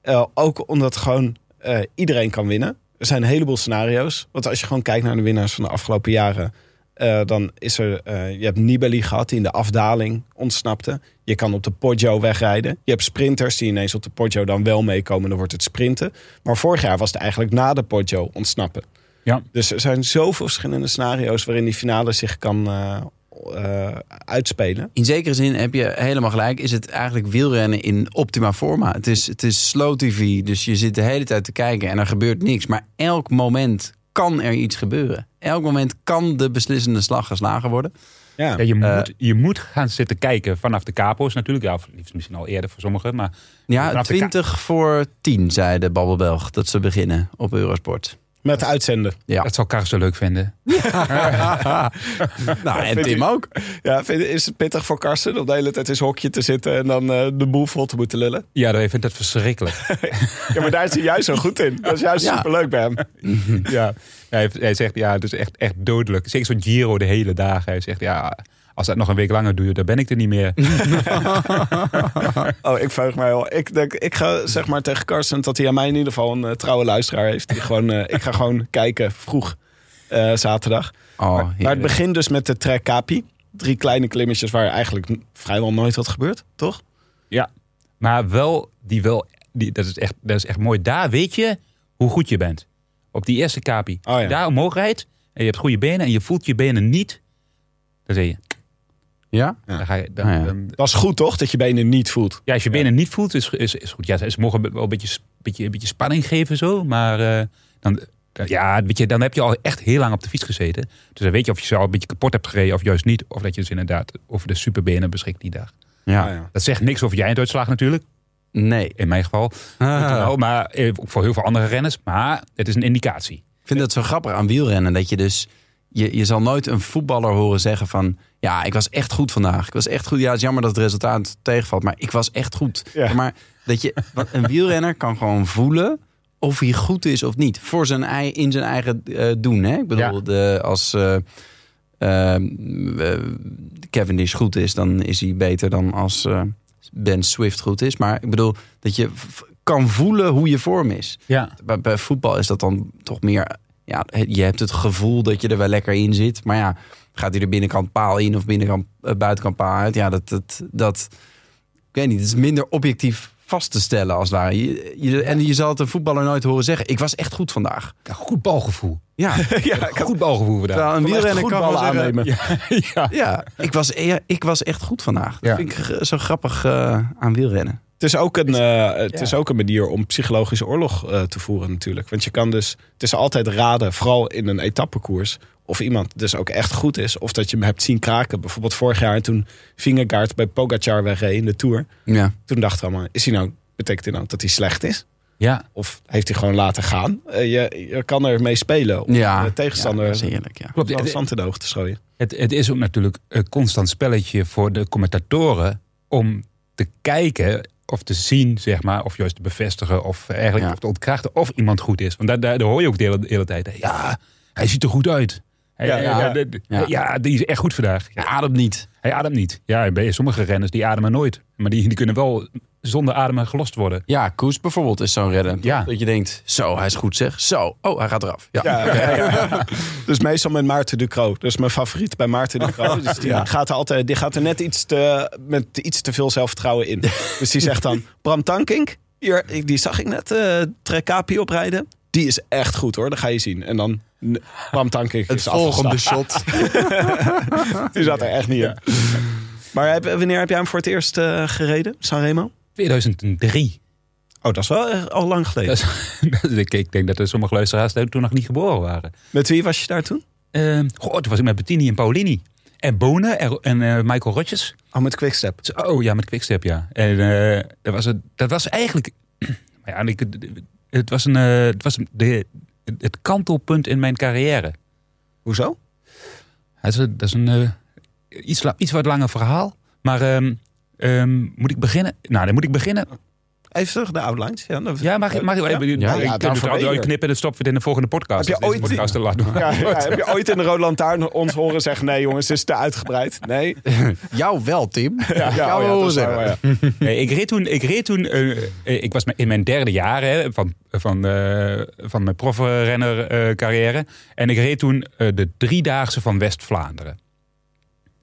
Eh, ook omdat gewoon eh, iedereen kan winnen. Er zijn een heleboel scenario's. Want als je gewoon kijkt naar de winnaars van de afgelopen jaren... eh, dan is er... eh, je hebt Nibali gehad die in de afdaling ontsnapte. Je kan op de Poggio wegrijden. Je hebt sprinters die ineens op de Poggio dan wel meekomen. Dan wordt het sprinten. Maar vorig jaar was het eigenlijk na de Poggio ontsnappen. Ja. Dus er zijn zoveel verschillende scenario's... waarin die finale zich kan eh, eh, uitspelen. In zekere zin heb je helemaal gelijk. Is het eigenlijk wielrennen in optima forma. Het is, het is slow tv, dus je zit de hele tijd te kijken en er gebeurt niks. Maar elk moment kan er iets gebeuren. Elk moment kan de beslissende slag geslagen worden. Ja. Ja, je, Eh, moet, je moet gaan zitten kijken vanaf de capo's natuurlijk. Ja, of liefst misschien al eerder voor sommigen. Maar Ja, Vanaf de 20 voor 10 zei de Babbelbelg dat ze beginnen op Eurosport. Met uitzenden. Ja. Dat zal Karsten leuk vinden. (laughs) Nou, en Tim ook. Ja, vind, is het pittig voor Karsten om de hele tijd in zijn hokje te zitten en dan eh, de boel vol te moeten lullen? Ja, hij vindt dat verschrikkelijk. (laughs) Ja, maar daar is hij juist zo goed in. Dat is juist Ja. superleuk bij hem. ja. Hij, zegt, ja, het is echt, echt dodelijk. Zeker zo'n Giro de hele dagen. Hij zegt, ja, als dat nog een week langer duurt, dan ben ik er niet meer. (laughs) Oh, ik verheug mij wel. Ik, denk, ik ga zeg maar tegen Karsten dat hij aan mij in ieder geval een eh, trouwe luisteraar heeft. Die gewoon, eh, ik ga gewoon kijken vroeg eh, zaterdag. Oh, maar, maar het begint dus met de Trek Capi. Drie kleine klimmetjes waar eigenlijk vrijwel nooit wat gebeurt, toch? Ja, maar wel, die wel die, dat, is echt, dat is echt mooi. Daar weet je hoe goed je bent. Op die eerste kapi. Oh, ja. Daar omhoog rijdt en je hebt goede benen en je voelt je benen niet. Dan zeg je, Ja? dan ga je, dan, Ah, ja. dan- Dat is goed, toch? Dat je benen niet voelt. ja, als je benen niet voelt, is, is, is goed. Ja, ze mogen wel een beetje, beetje, een beetje spanning geven zo, maar eh, dan, dan- ja, weet je, dan heb je al echt heel lang op de fiets gezeten. Dus dan weet je of je ze al een beetje kapot hebt gereden of juist niet. Of dat je dus inderdaad over de superbenen beschikt die dag. Ja. Ah, ja. Dat zegt niks over je einduitslag natuurlijk. Nee. In mijn geval. Ah. Oh, maar eh, ook voor heel veel andere renners. Maar het is een indicatie. Ik vind het zo grappig aan wielrennen dat je dus. Je, je zal nooit een voetballer horen zeggen van. Ja, ik was echt goed vandaag. Ik was echt goed. Ja, het is jammer dat het resultaat tegenvalt, maar ik was echt goed. Ja. Maar dat je. Een wielrenner kan gewoon voelen of hij goed is of niet. Voor zijn, ei- in zijn eigen eh, doen. Hè? Ik bedoel, Ja. de, als eh eh, eh, Cavendish goed is, dan is hij beter dan als eh, Ben Swift goed is. Maar ik bedoel, dat je kan voelen hoe je vorm is. Ja. Bij, bij voetbal is dat dan toch meer. Ja, je hebt het gevoel dat je er wel lekker in zit. Maar ja, gaat hij er binnenkant paal in of binnenkant eh, buitenkant paal uit? Ja, dat, dat, dat. Ik weet niet. Het is minder objectief vast te stellen als het ware. Je, je- en je zal het een voetballer nooit horen zeggen. Ik was echt goed vandaag. Ja, goed balgevoel. Ja, (laughs) ja, ik had Goed balgevoel vandaag. terwijl een wielrenner kan wel aannemen. (laughs) Ja. Ja, ik was, ik was echt goed vandaag. Dat vind ik zo grappig eh, aan wielrennen. Het is ook een, eh, het is ook een manier om psychologische oorlog eh, te voeren natuurlijk. Want je kan dus, het is altijd raden, vooral in een etappekoers, of iemand dus ook echt goed is. Of dat je hem hebt zien kraken. Bijvoorbeeld vorig jaar toen Vingegaard bij Pogacar wegreed in de Tour. Ja, Toen dachten we allemaal, is hij nou, betekent dit nou dat hij slecht is? ja. Of heeft hij gewoon laten gaan? Eh, je, je kan er mee spelen om ja de tegenstander ja, dat is heerlijk. Ja. Klopt. Het, in de ogen te schooien. het, het is ook natuurlijk een constant spelletje voor de commentatoren om te kijken of te zien, zeg maar, of juist te bevestigen of eigenlijk Ja. of te ontkrachten of iemand goed is. Want daar, daar, daar hoor je ook de hele, de hele tijd. Ja, hij ziet er goed uit. Hij- Ja, die is echt goed vandaag. Hij ademt niet. hij ademt niet. Ja, bij sommige renners die ademen nooit. Maar die, die kunnen wel zonder ademen gelost worden. Ja, Koes bijvoorbeeld is zo'n redder. Ja. Dat je denkt, zo, hij is goed zeg. Zo, oh, hij gaat eraf. Ja. Ja, (laughs) ja, ja. Dus meestal met Maarten Ducro. Dat is mijn favoriet bij Maarten Ducro. (laughs) Dus die, gaat er altijd, die gaat er net iets te, met iets te veel zelfvertrouwen in. Dus die zegt dan, Bram Tankink, hier, die zag ik net eh Trekapi oprijden. Die is echt goed hoor, dat ga je zien. En dan Bram Tankink Het volgende (laughs) shot. Die zat er echt niet in. Maar heb, wanneer heb jij hem voor het eerst eh, gereden, Sanremo? 2003. Oh, dat is wel al lang geleden. Dat is- (laughs) ik, denk dat er sommige luisteraars toen nog niet geboren waren. Met wie was je daar toen? Ehm goh, toen was ik met Bettini en Paulini. En Bonen en, en eh, Michael Rotjes. Oh, met Quickstep. Oh ja, met Quickstep, ja. En eh, dat, was het, dat was eigenlijk... (clears throat) Ja, ik, het was, een, eh, het, was de, het kantelpunt in mijn carrière. Hoezo? Dat is, een- dat is een iets wat langer verhaal. Maar ehm, ehm, moet ik beginnen? Nou, dan moet ik beginnen. Even terug, de outlines. Ja, dat- Ja, mag ik? Mag ik Ja? ja, ik, Ja, ik, ja, je er. knippen en we in de volgende podcast. Heb je ooit- podcast te laat heb je ooit in de Rode Lantaarn ons horen zeggen... nee jongens, dit is te uitgebreid? Nee? (laughs) Jou wel, Tim. Ja, Jou oh horen zeggen. (laughs) Nee, ik reed toen, ik reed toen eh, eh, ik was in mijn derde jaar hè, van, van, eh, van mijn profrenner eh, carrière. En ik reed toen eh, de driedaagse van West-Vlaanderen.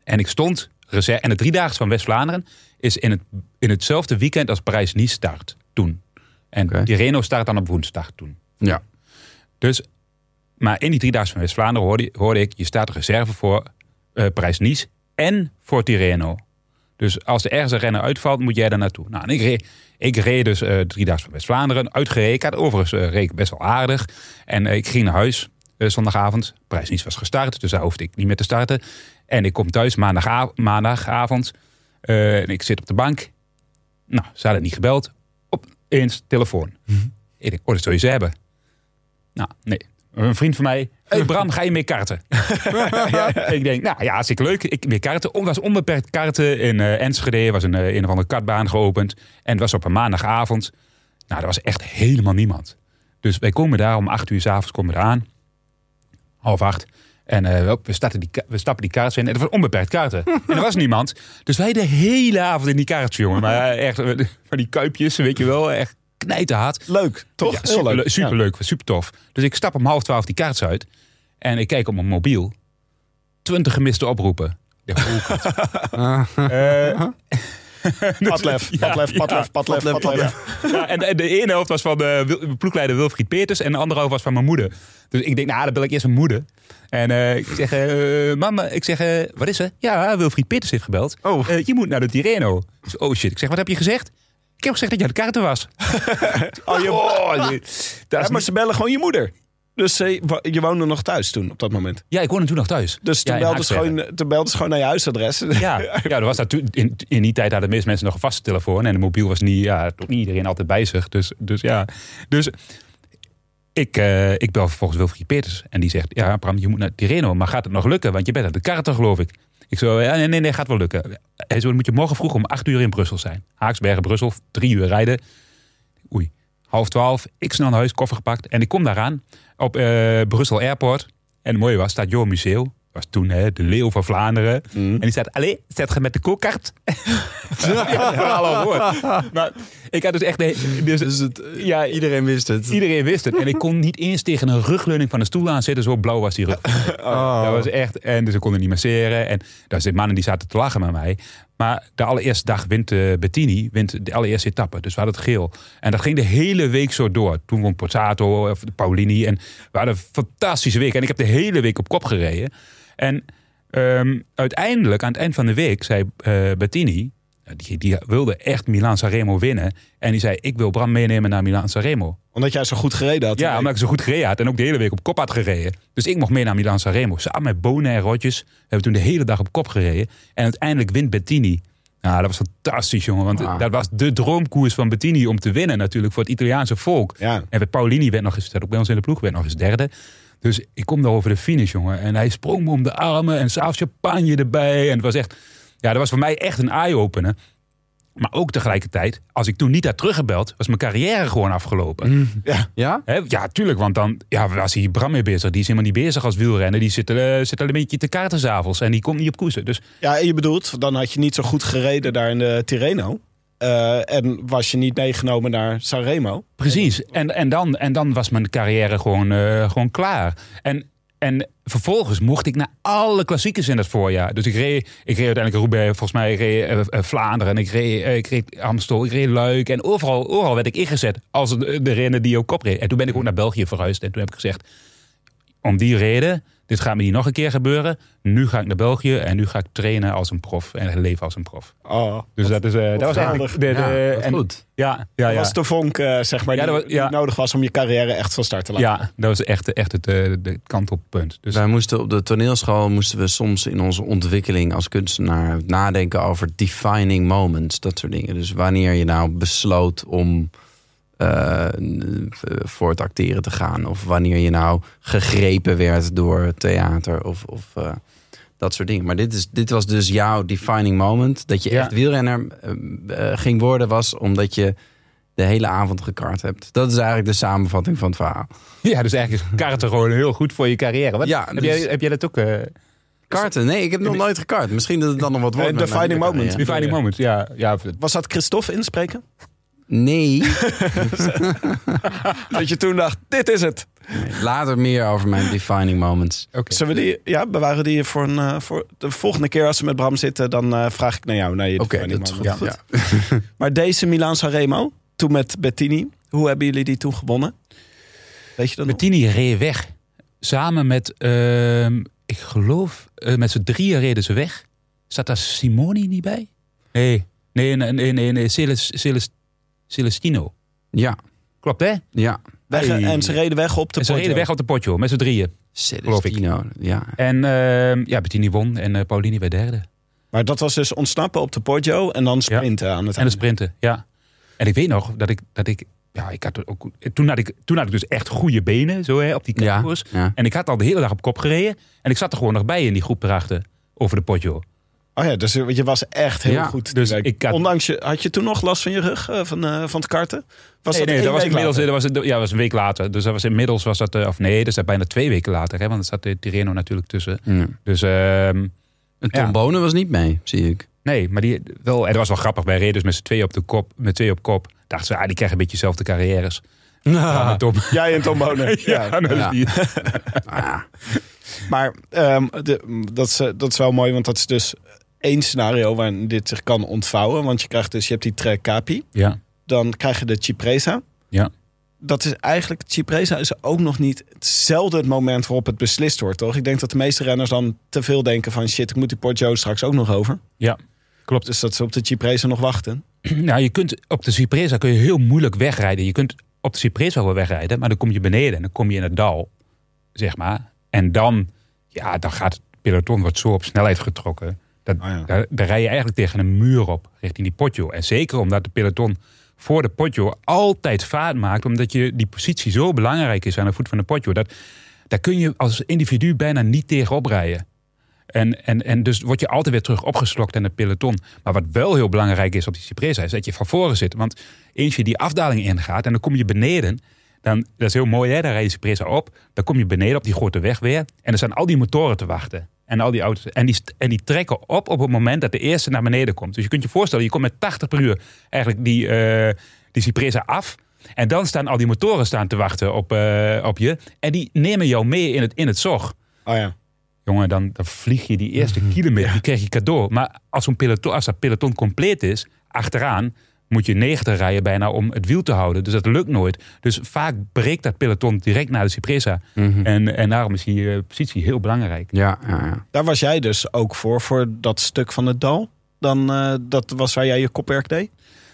En ik stond, en de driedaagse van West-Vlaanderen is in, het, in hetzelfde weekend als Parijs-Nice start toen. En die Reno start dan op woensdag toen. Ja. Dus, maar in die driedaagse van West-Vlaanderen hoorde, hoorde ik, je staat reserve voor eh Parijs-Nice en voor Tirreno. Dus als er ergens een renner uitvalt, moet jij daar naartoe. Nou, en ik reed, ik reed dus eh driedaagse van West-Vlaanderen, had overigens eh, reed ik best wel aardig. En ik ging naar huis zondagavond. Parijs-Nice was gestart, dus daar hoefde ik niet meer te starten. En ik kom thuis maandaga- maandagavond. Eh, en ik zit op de bank. Nou, ze hadden niet gebeld. Opeens telefoon. Ik denk, oh, dat zul je ze hebben. Nou, nee. Een vriend van mij. Hey Bram, ga je mee karten? (laughs) Ik denk, nou ja, hartstikke leuk. Ik weer karten. Het was onbeperkt karten in eh Enschede. was een, eh, een of andere kartbaan geopend. En het was op een maandagavond. Nou, er was echt helemaal niemand. Dus wij komen daar om acht uur s'avonds komen we eraan. Half acht. En eh, we, starten die, we stappen die kaarts in. En het was onbeperkt kaarten. (laughs) en er was niemand. Dus wij de hele avond in die kaartjes, jongen. Maar eh, echt, eh, (laughs) van die kuipjes, weet je wel. Echt knijterhard. Leuk, toch? Ja, Heel super, leuk. super leuk, super tof. Dus ik stap om half twaalf die kaarts uit. En ik kijk op mijn mobiel. 20 gemiste oproepen. Ja. Padlef, (laughs) (laughs) Ja, padlef, ja. padlef, padlef, padlef. ja, en, en de ene helft was van de Wil- ploegleider Wilfried Peters. En de andere helft was van mijn moeder. Dus ik denk, nou, dan bel ik eerst mijn moeder. En eh, ik zeg, eh, mama, ik zeg, eh, wat is er? Ja, Wilfried Peters heeft gebeld. Oh. Eh, je moet naar de Tireno. Dus, oh shit. Ik zeg, wat heb je gezegd? Ik heb gezegd dat jij de kaarten was. (laughs) Oh, je, (laughs) Oh, nee. Dat ja, maar ze bellen gewoon je moeder. Dus eh, je woonde nog thuis toen, op dat moment. Ja, ik woonde toen nog thuis. Dus toen, Ja, Haaksbergen. gewoon, toen belden ze gewoon naar je huisadres. Ja, (laughs) ja er was dat in, in die tijd hadden de meeste mensen nog een vaste telefoon. En de mobiel was niet, ja, toch niet iedereen altijd bij zich. Dus, dus ja. Dus ik, eh, ik bel vervolgens Wilfried Peters. En die zegt, ja Bram, je moet naar Tireno. Maar gaat het nog lukken? Want je bent aan de kaarten, geloof ik. Ik zo, ja, nee, nee, nee, gaat wel lukken. Hij zo, dan moet je morgen vroeg om acht uur in Brussel zijn. Haaksbergen, Brussel, drie uur rijden. Oei, half twaalf. Ik snel naar huis, koffer gepakt. En ik kom daaraan op eh, Brussel Airport. En het mooie was, staat Jo Museo. Was toen hè, de leeuw van Vlaanderen. En die staat, allee, zet je met de koelkart? (laughs) ja, verhaal al gehoord. Maar ik had dus echt... de- Dus, Dus het, ja, iedereen wist het. Iedereen wist het. En ik kon niet eens tegen een rugleuning van de stoel aan zitten. Zo blauw was die rug. (laughs) Dat was echt. En dus ik kon er niet masseren. En daar zitten mannen die zaten te lachen met mij. Maar de allereerste dag wint eh, Bettini wint de allereerste etappe. Dus we hadden het geel. En dat ging de hele week zo door. Toen won Pozzato of Paulini. En we hadden een fantastische week. En ik heb de hele week op kop gereden. En ehm, uiteindelijk, aan het eind van de week, zei eh, Bettini... Die, die wilde echt Milan Sanremo winnen. En die zei, ik wil Bram meenemen naar Milan Sanremo. Omdat jij zo goed gereden had. Ja, omdat ik zo goed gereden had en ook de hele week op kop had gereden. Dus ik mocht mee naar Milan Sanremo. Samen met Bonen en Rotjes. We hebben toen de hele dag op kop gereden. En uiteindelijk wint Bettini. Nou, dat was fantastisch, jongen. Want Wauw. dat was de droomkoers van Bettini om te winnen natuurlijk voor het Italiaanse volk. Ja. En bij Paulini werd nog eens, dat ook bij ons in de ploeg, werd nog eens derde. Dus ik kom daar over de finish, jongen. En hij sprong me om de armen en s'avonds champagne erbij. En het was echt, ja, dat was voor mij echt een eye-opener. Maar ook tegelijkertijd, als ik toen niet had teruggebeld, was mijn carrière gewoon afgelopen. Ja? Hè, ja, tuurlijk, want dan ja, was hier Bram mee bezig. Die is helemaal niet bezig als wielrenner. Die zit, eh zit al een beetje te kaarten s'avonds en die komt niet op koersen. Dus Ja, en je bedoelt, dan had je niet zo goed gereden daar in de Tirreno. Eh, en was je niet meegenomen naar Sanremo. precies. En, en, dan, en dan was mijn carrière gewoon, eh, gewoon klaar. En, en vervolgens mocht ik naar alle klassiekers in het voorjaar. Dus ik reed, ik reed uiteindelijk Roubaix, volgens mij reed eh, eh, Vlaanderen. En ik reed, eh, ik reed Amstel, ik reed Luik. En overal, overal werd ik ingezet als de, de renner die op kop reed. En toen ben ik ook naar België verhuisd. En toen heb ik gezegd, om die reden, dit gaat me niet nog een keer gebeuren. Nu ga ik naar België en nu ga ik trainen als een prof en leven als een prof. Oh, Dus dat, is, eh, dat was eigenlijk de, de, Ja, en- goed. Ja, ja, dat ja. was de vonk, eh, zeg maar, Ja, die, was- nodig was om je carrière echt van start te laten. Ja, dat was echt, echt het eh, de kant op punt. Dus Wij moesten op de toneelschool moesten we soms in onze ontwikkeling als kunstenaar nadenken over defining moments, dat soort dingen. Dus wanneer je nou besloot om eh, voor het acteren te gaan, of wanneer je nou gegrepen werd door theater of, of eh, dat soort dingen. Maar dit, is, dit was dus jouw defining moment. Dat je Ja. echt wielrenner eh, ging worden, was omdat je de hele avond gekart hebt. Dat is eigenlijk de samenvatting van het verhaal. ja, dus eigenlijk is karten gewoon heel goed voor je carrière. Wat, Ja, heb, dus- jij, heb jij dat ook? eh Karten? Nee, ik heb nog nooit gekart. Misschien dat het dan nog wat wordt. Defining moment. defining moment, ja. ja Was dat Christophe inspreken? Nee. (laughs) Dat je toen dacht, dit is het. Later meer over mijn defining moments. oké. Zullen we die, ja, bewaren die voor, een, eh, voor de volgende keer als we met Bram zitten, dan eh, vraag ik naar jou. Naar je Oké, defining dat is goed. moment. Ja. (laughs) Maar deze Milan Sanremo, toen met Bettini, hoe hebben jullie die toen gewonnen? Weet je dat nog? Bettini reed weg. Samen met, ehm, ik geloof, eh, met z'n drieën reden ze weg. Zat daar Simoni niet bij? Nee, nee, nee, nee, nee, nee. Celes, Celes, Celestino. Ja, Klopt, hè? ja. Weg, Hey. En ze reden weg op de En ze reden weg op de potjo, met z'n drieën. Celestino. Ja. En ehm, ja, Bettini won en eh, Paulini werd derde. Maar dat was dus ontsnappen op de Poggio en dan sprinten aan het En de einde. sprinten, ja. En ik weet nog dat ik, dat ik ja, ik had ook, toen, had ik, toen had ik dus echt goede benen zo, hè, op die Ja, koers. ja. En ik had al de hele dag op kop gereden. En ik zat er gewoon nog bij in die groep erachter. Over de potjo. Oh ja, dus je was echt heel Ja, goed. dus ik had- Ondanks je, had je toen nog last van je rug eh, van, eh, van het karten? Was nee, dat nee, dat was inmiddels dat was, ja, dat was een week later. Dus dat was inmiddels was dat, eh, of nee, dat is bijna twee weken later. Hè, want er zat de Tirreno natuurlijk tussen. Ja. Dus ehm, En Tom Ja. Bonen was niet mee, zie ik. nee, maar die wel, en dat was wel grappig. Wij reden dus met z'n twee op de kop, met twee op kop. Dachten ze, ah, die krijgen een beetje dezelfde carrières. (laughs) Ja, met Tom. Jij en Tom Bonen. (laughs) ja. (laughs) Ah, Maar ehm, de, dat, is, dat is wel mooi, want dat is dus één scenario waarin dit zich kan ontvouwen. Want je krijgt dus, je hebt die Tre Capi, Ja, dan krijg je de Cipresa. ja. Dat is eigenlijk, Cipresa is ook nog niet hetzelfde het moment waarop het beslist wordt, toch? Ik denk dat de meeste renners dan te veel denken van shit, ik moet die Poggio straks ook nog over. ja. Klopt. Dus dat ze op de Cipresa nog wachten. (clears throat) Nou, je kunt op de Cipresa kun je heel moeilijk wegrijden. Je kunt op de Cipresa wel wegrijden, maar dan kom je beneden en dan kom je in het dal, zeg maar. En dan, ja, dan gaat het peloton wordt zo op snelheid getrokken. Dat, Ah, ja. daar, daar rij je eigenlijk tegen een muur op, richting die potjo. En zeker omdat de peloton voor de potjo altijd vaart maakt, omdat je die positie zo belangrijk is aan de voet van de potjo. Dat, daar kun je als individu bijna niet tegenop rijden. En, en, en dus word je altijd weer terug opgeslokt aan het peloton. Maar wat wel heel belangrijk is op die Cipresa is dat je van voren zit. Want eens je die afdaling ingaat en dan kom je beneden. Dan, dat is heel mooi hè, dan rij je Cipresa op. Dan kom je beneden op die grote weg weer. En er staan al die motoren te wachten. En al die auto's. En die, en die trekken op op het moment dat de eerste naar beneden komt. Dus je kunt je voorstellen, je komt met 80 per uur eigenlijk die, eh die Cipresa af. En dan staan al die motoren staan te wachten op, eh, op je. En die nemen jou mee in het, in het zog. Oh ja. Jongen, dan, dan vlieg je die eerste (laughs) kilometer, die krijg je cadeau. Maar als, zo'n peloton, als dat peloton compleet is, achteraan moet je 90 rijden bijna om het wiel te houden. Dus dat lukt nooit. Dus vaak breekt dat peloton direct naar de Cipresa. en, en daarom is die eh, positie heel belangrijk. ja, ja, ja. Daar was jij dus ook voor, voor dat stuk van het dal. Dan, eh, dat was waar jij je kopwerk deed?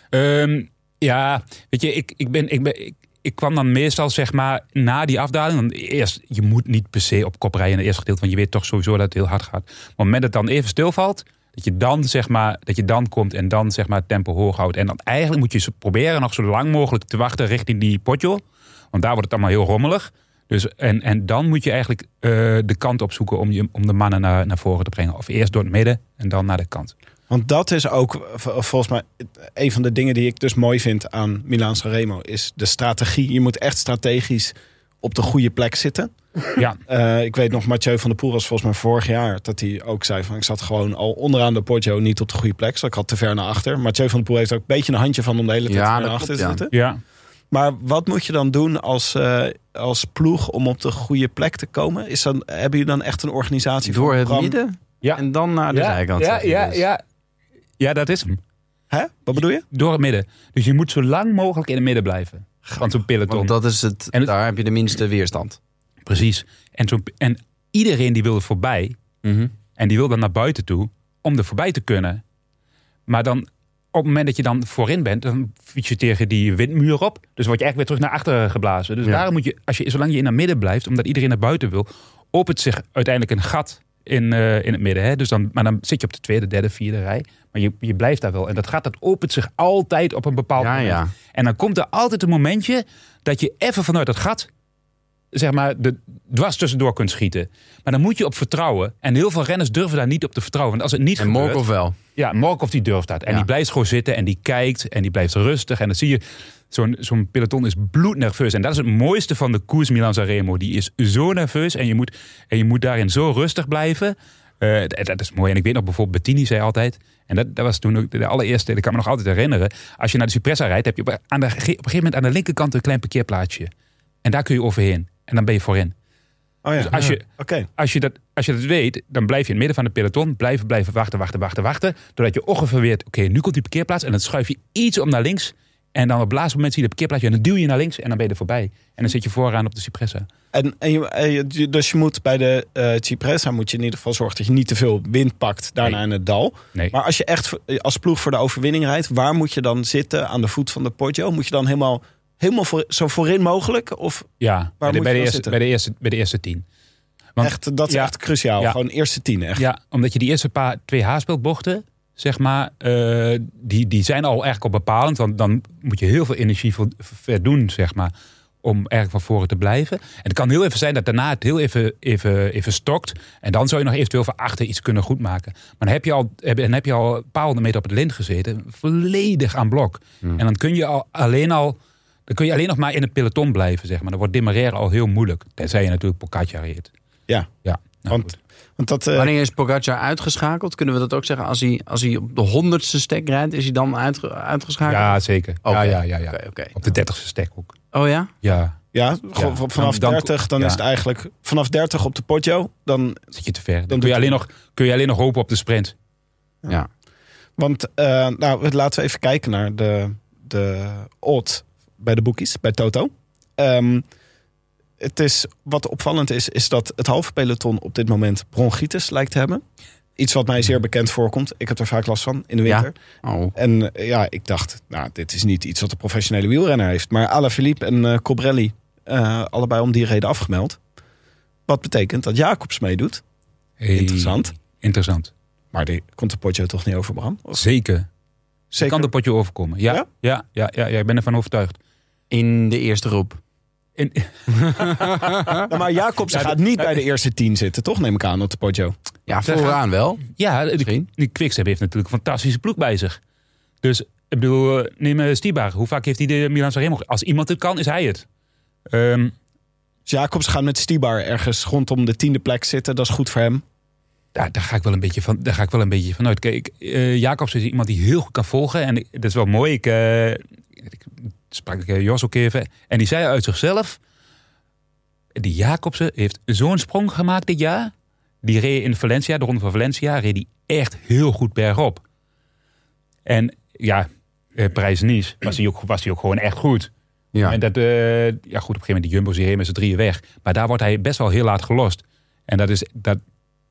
Ehm, ja, weet je, ik, ik, ben, ik, ben, ik, ik kwam dan meestal zeg maar na die afdaling. Dan eerst, je moet niet per se op kop rijden in het eerste gedeelte, want je weet toch sowieso dat het heel hard gaat. Maar op het moment dat het dan even stilvalt, dat je dan zeg maar, dat je dan komt en dan zeg maar het tempo hoog houdt. En dan eigenlijk moet je proberen nog zo lang mogelijk te wachten richting die potjo. Want daar wordt het allemaal heel rommelig. Dus, en, en dan moet je eigenlijk eh, de kant opzoeken om, je, om de mannen naar, naar voren te brengen. Of eerst door het midden en dan naar de kant. Want dat is ook volgens mij een van de dingen die ik dus mooi vind aan Milaan Sanremo. Is de strategie. Je moet echt strategisch op de goede plek zitten. Ja, Eh, ik weet nog, Mathieu van der Poel was volgens mij vorig jaar dat hij ook zei van ik zat gewoon al onderaan de Poggio niet op de goede plek. Dus ik had te ver naar achter. Mathieu van der Poel heeft ook een beetje een handje van om de hele tijd Ja, naar achter te ja. zitten. ja. Maar wat moet je dan doen als, eh, als ploeg om op de goede plek te komen? Is dan, hebben jullie dan echt een organisatie Door voor het midden Ja. en dan naar de ja, zijkant. Ja, ja, dus. ja. ja, dat is hem. Hè? Wat bedoel je? Door het midden. Dus je moet zo lang mogelijk in het midden blijven. Van zo'n peloton. Want dat is het, En daar heb je de minste weerstand. Precies. En, zo, en iedereen die wil er voorbij. Mhm. En die wil dan naar buiten toe. Om er voorbij te kunnen. Maar dan op het moment dat je dan voorin bent. Dan fiets je tegen die windmuur op. Dus word je eigenlijk weer terug naar achteren geblazen. Dus Ja. daarom moet je, als je, zolang je in het midden blijft. Omdat iedereen naar buiten wil. Opent zich uiteindelijk een gat in, eh, in het midden. Hè? Dus dan, maar dan zit je op de tweede, derde, vierde rij. Maar je, je blijft daar wel. En dat gaat, dat opent zich altijd op een bepaald Ja, moment. ja. En dan komt er altijd een momentje dat je even vanuit het gat, zeg maar, de dwars tussendoor kunt schieten. Maar dan moet je op vertrouwen. En heel veel renners durven daar niet op te vertrouwen. Want als het niet En gebeurt... Morkov wel. Ja, Morkov die durft dat. En Ja. die blijft gewoon zitten en die kijkt en die blijft rustig. En dan zie je, zo'n zo'n peloton is bloednerveus. En dat is het mooiste van de koers Milan Sanremo. Die is zo nerveus en je moet, en je moet daarin zo rustig blijven. Eh, dat, is mooi. En ik weet nog bijvoorbeeld, Bettini zei altijd... En dat, dat was toen ook de allereerste, dat kan me nog altijd herinneren. Als je naar de Cipressa rijdt, heb je op, aan de, op een gegeven moment aan de linkerkant een klein parkeerplaatsje. En daar kun je overheen. En dan ben je voorin. Oh ja. Dus als je, als je, dat, als je dat weet, dan blijf je in het midden van de peloton. Blijven, blijven wachten, wachten, wachten, wachten. Doordat je ongeveer weet, oké, nu komt die parkeerplaats. En dan schuif je iets om naar links. En dan op het laatste moment zie je de parkeerplaats. En dan duw je naar links en dan ben je er voorbij. En dan zit je vooraan op de Cipressa. En, en je, dus je moet bij de eh Cipressa moet je in ieder geval zorgen dat je niet te veel wind pakt daarna Nee. in het dal. Nee. Maar als je echt als ploeg voor de overwinning rijdt, waar moet je dan zitten aan de voet van de Poggio? Moet je dan helemaal, helemaal voor, zo voorin mogelijk? Of Ja, bij de, moet bij, je de eerste, bij, de eerste, bij de eerste tien. Want- echt, dat is ja. echt cruciaal. Ja. Gewoon eerste tien echt. Ja, omdat je die eerste paar, twee haarspelbochten... zeg maar, eh, die, die zijn al eigenlijk al bepalend. Want dan moet je heel veel energie voor, voor doen, zeg maar, om eigenlijk van voren te blijven. En het kan heel even zijn dat daarna het heel even, even, even stokt. En dan zou je nog eventueel van achter iets kunnen goedmaken. Maar dan heb je al, heb- dan heb je al een paar honderd meter op het lint gezeten. Volledig aan blok. En dan kun je al alleen al... Dan kun je alleen nog maar in het peloton blijven, zeg maar. Dan wordt demareren al heel moeilijk. Tenzij je natuurlijk Pogacar reed. Ja, Ja, want, goed. want dat... eh, Wanneer is Pogacar uitgeschakeld? Kunnen we dat ook zeggen? Als hij, als hij op de honderdste stek rijdt, is hij dan uitge- uitgeschakeld? Ja, zeker. Ja, ja, ja, ja. Oké, oké. Op de dertigste stek ook. Oh ja? Ja, ja, vanaf dan- dan- 30, dan ja. is het eigenlijk... Vanaf 30 op de Poggio, dan... zit je te ver. Dan, kun, je alleen nog, kun je alleen nog hopen op de sprint. Ja. Want, eh, nou, laten we even kijken naar de, de odd bij de boekies, bij Toto. Ehm, het is, wat opvallend is, is dat het halve peloton op dit moment bronchitis lijkt te hebben. Iets wat mij zeer bekend voorkomt. Ik heb er vaak last van in de Ja? winter. Oh. En eh, ja, ik dacht, nou, dit is niet iets wat de professionele wielrenner heeft. Maar Alaphilippe en eh Cobrelli, eh, allebei om die reden afgemeld. Wat betekent dat Jacobs meedoet. Hey, Interessant. Interessant. Maar die komt de potje toch niet over, Bram? Of- Zeker. Zeker. Kan de potje overkomen. Ja, Ja? ja? Ja, ja, ja, ik ben ervan overtuigd. In de eerste groep. En, Nou, (laughs) maar Jacobs gaat niet bij de eerste tien zitten, toch? Neem ik aan op de Poggio. Ja, vooraan wel. ja, de, de Quickstep heeft natuurlijk een fantastische ploeg bij zich. Dus, ik bedoel, eh, neem uh, Stibar. Hoe vaak heeft hij de Milan Sanremo? Als iemand het kan, is hij het. Ehm, Dus Jacobs gaat met Stibar ergens rondom de tiende plek zitten. Dat is goed voor hem. daar, daar, ga ik wel een beetje van, daar ga ik wel een beetje van uit. Kijk, eh, Jacobs is iemand die heel goed kan volgen. En ik- dat is wel mooi. Ik, eh, ik sprak ik Jos ook even. En die zei uit zichzelf... Die Jacobsen heeft zo'n sprong gemaakt dit jaar. Die reed in Valencia, de ronde van Valencia... reed die echt heel goed bergop. En ja, eh, Parijs-Nice was hij ook, was hij ook gewoon echt goed. Ja. En dat, eh, ja goed, op een gegeven moment die Jumbo's reden met z'n drieën weg. Maar daar wordt hij best wel heel laat gelost. En dat, is, dat,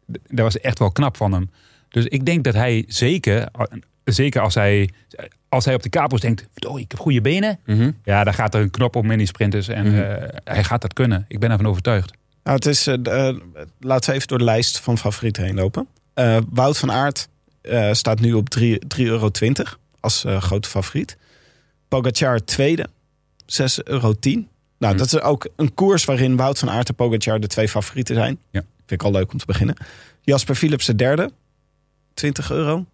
dat was echt wel knap van hem. Dus ik denk dat hij zeker, zeker als hij, als hij op de kapos denkt... Oh, ik heb goede benen. Mhm. Ja, dan gaat er een knop om in die sprinters. En Mhm. eh, hij gaat dat kunnen. Ik ben ervan overtuigd. Nou, het is, eh, eh, laten we even door de lijst van favorieten heen lopen. Eh, Wout van Aert eh, staat nu op 3 3,20 euro als eh, grote favoriet. Pogacar tweede, 6,10 euro. Nou, dat is ook een koers waarin Wout van Aert en Pogacar de twee favorieten zijn. Ja. Vind ik al leuk om te beginnen. Jasper Philipsen derde, 20 euro.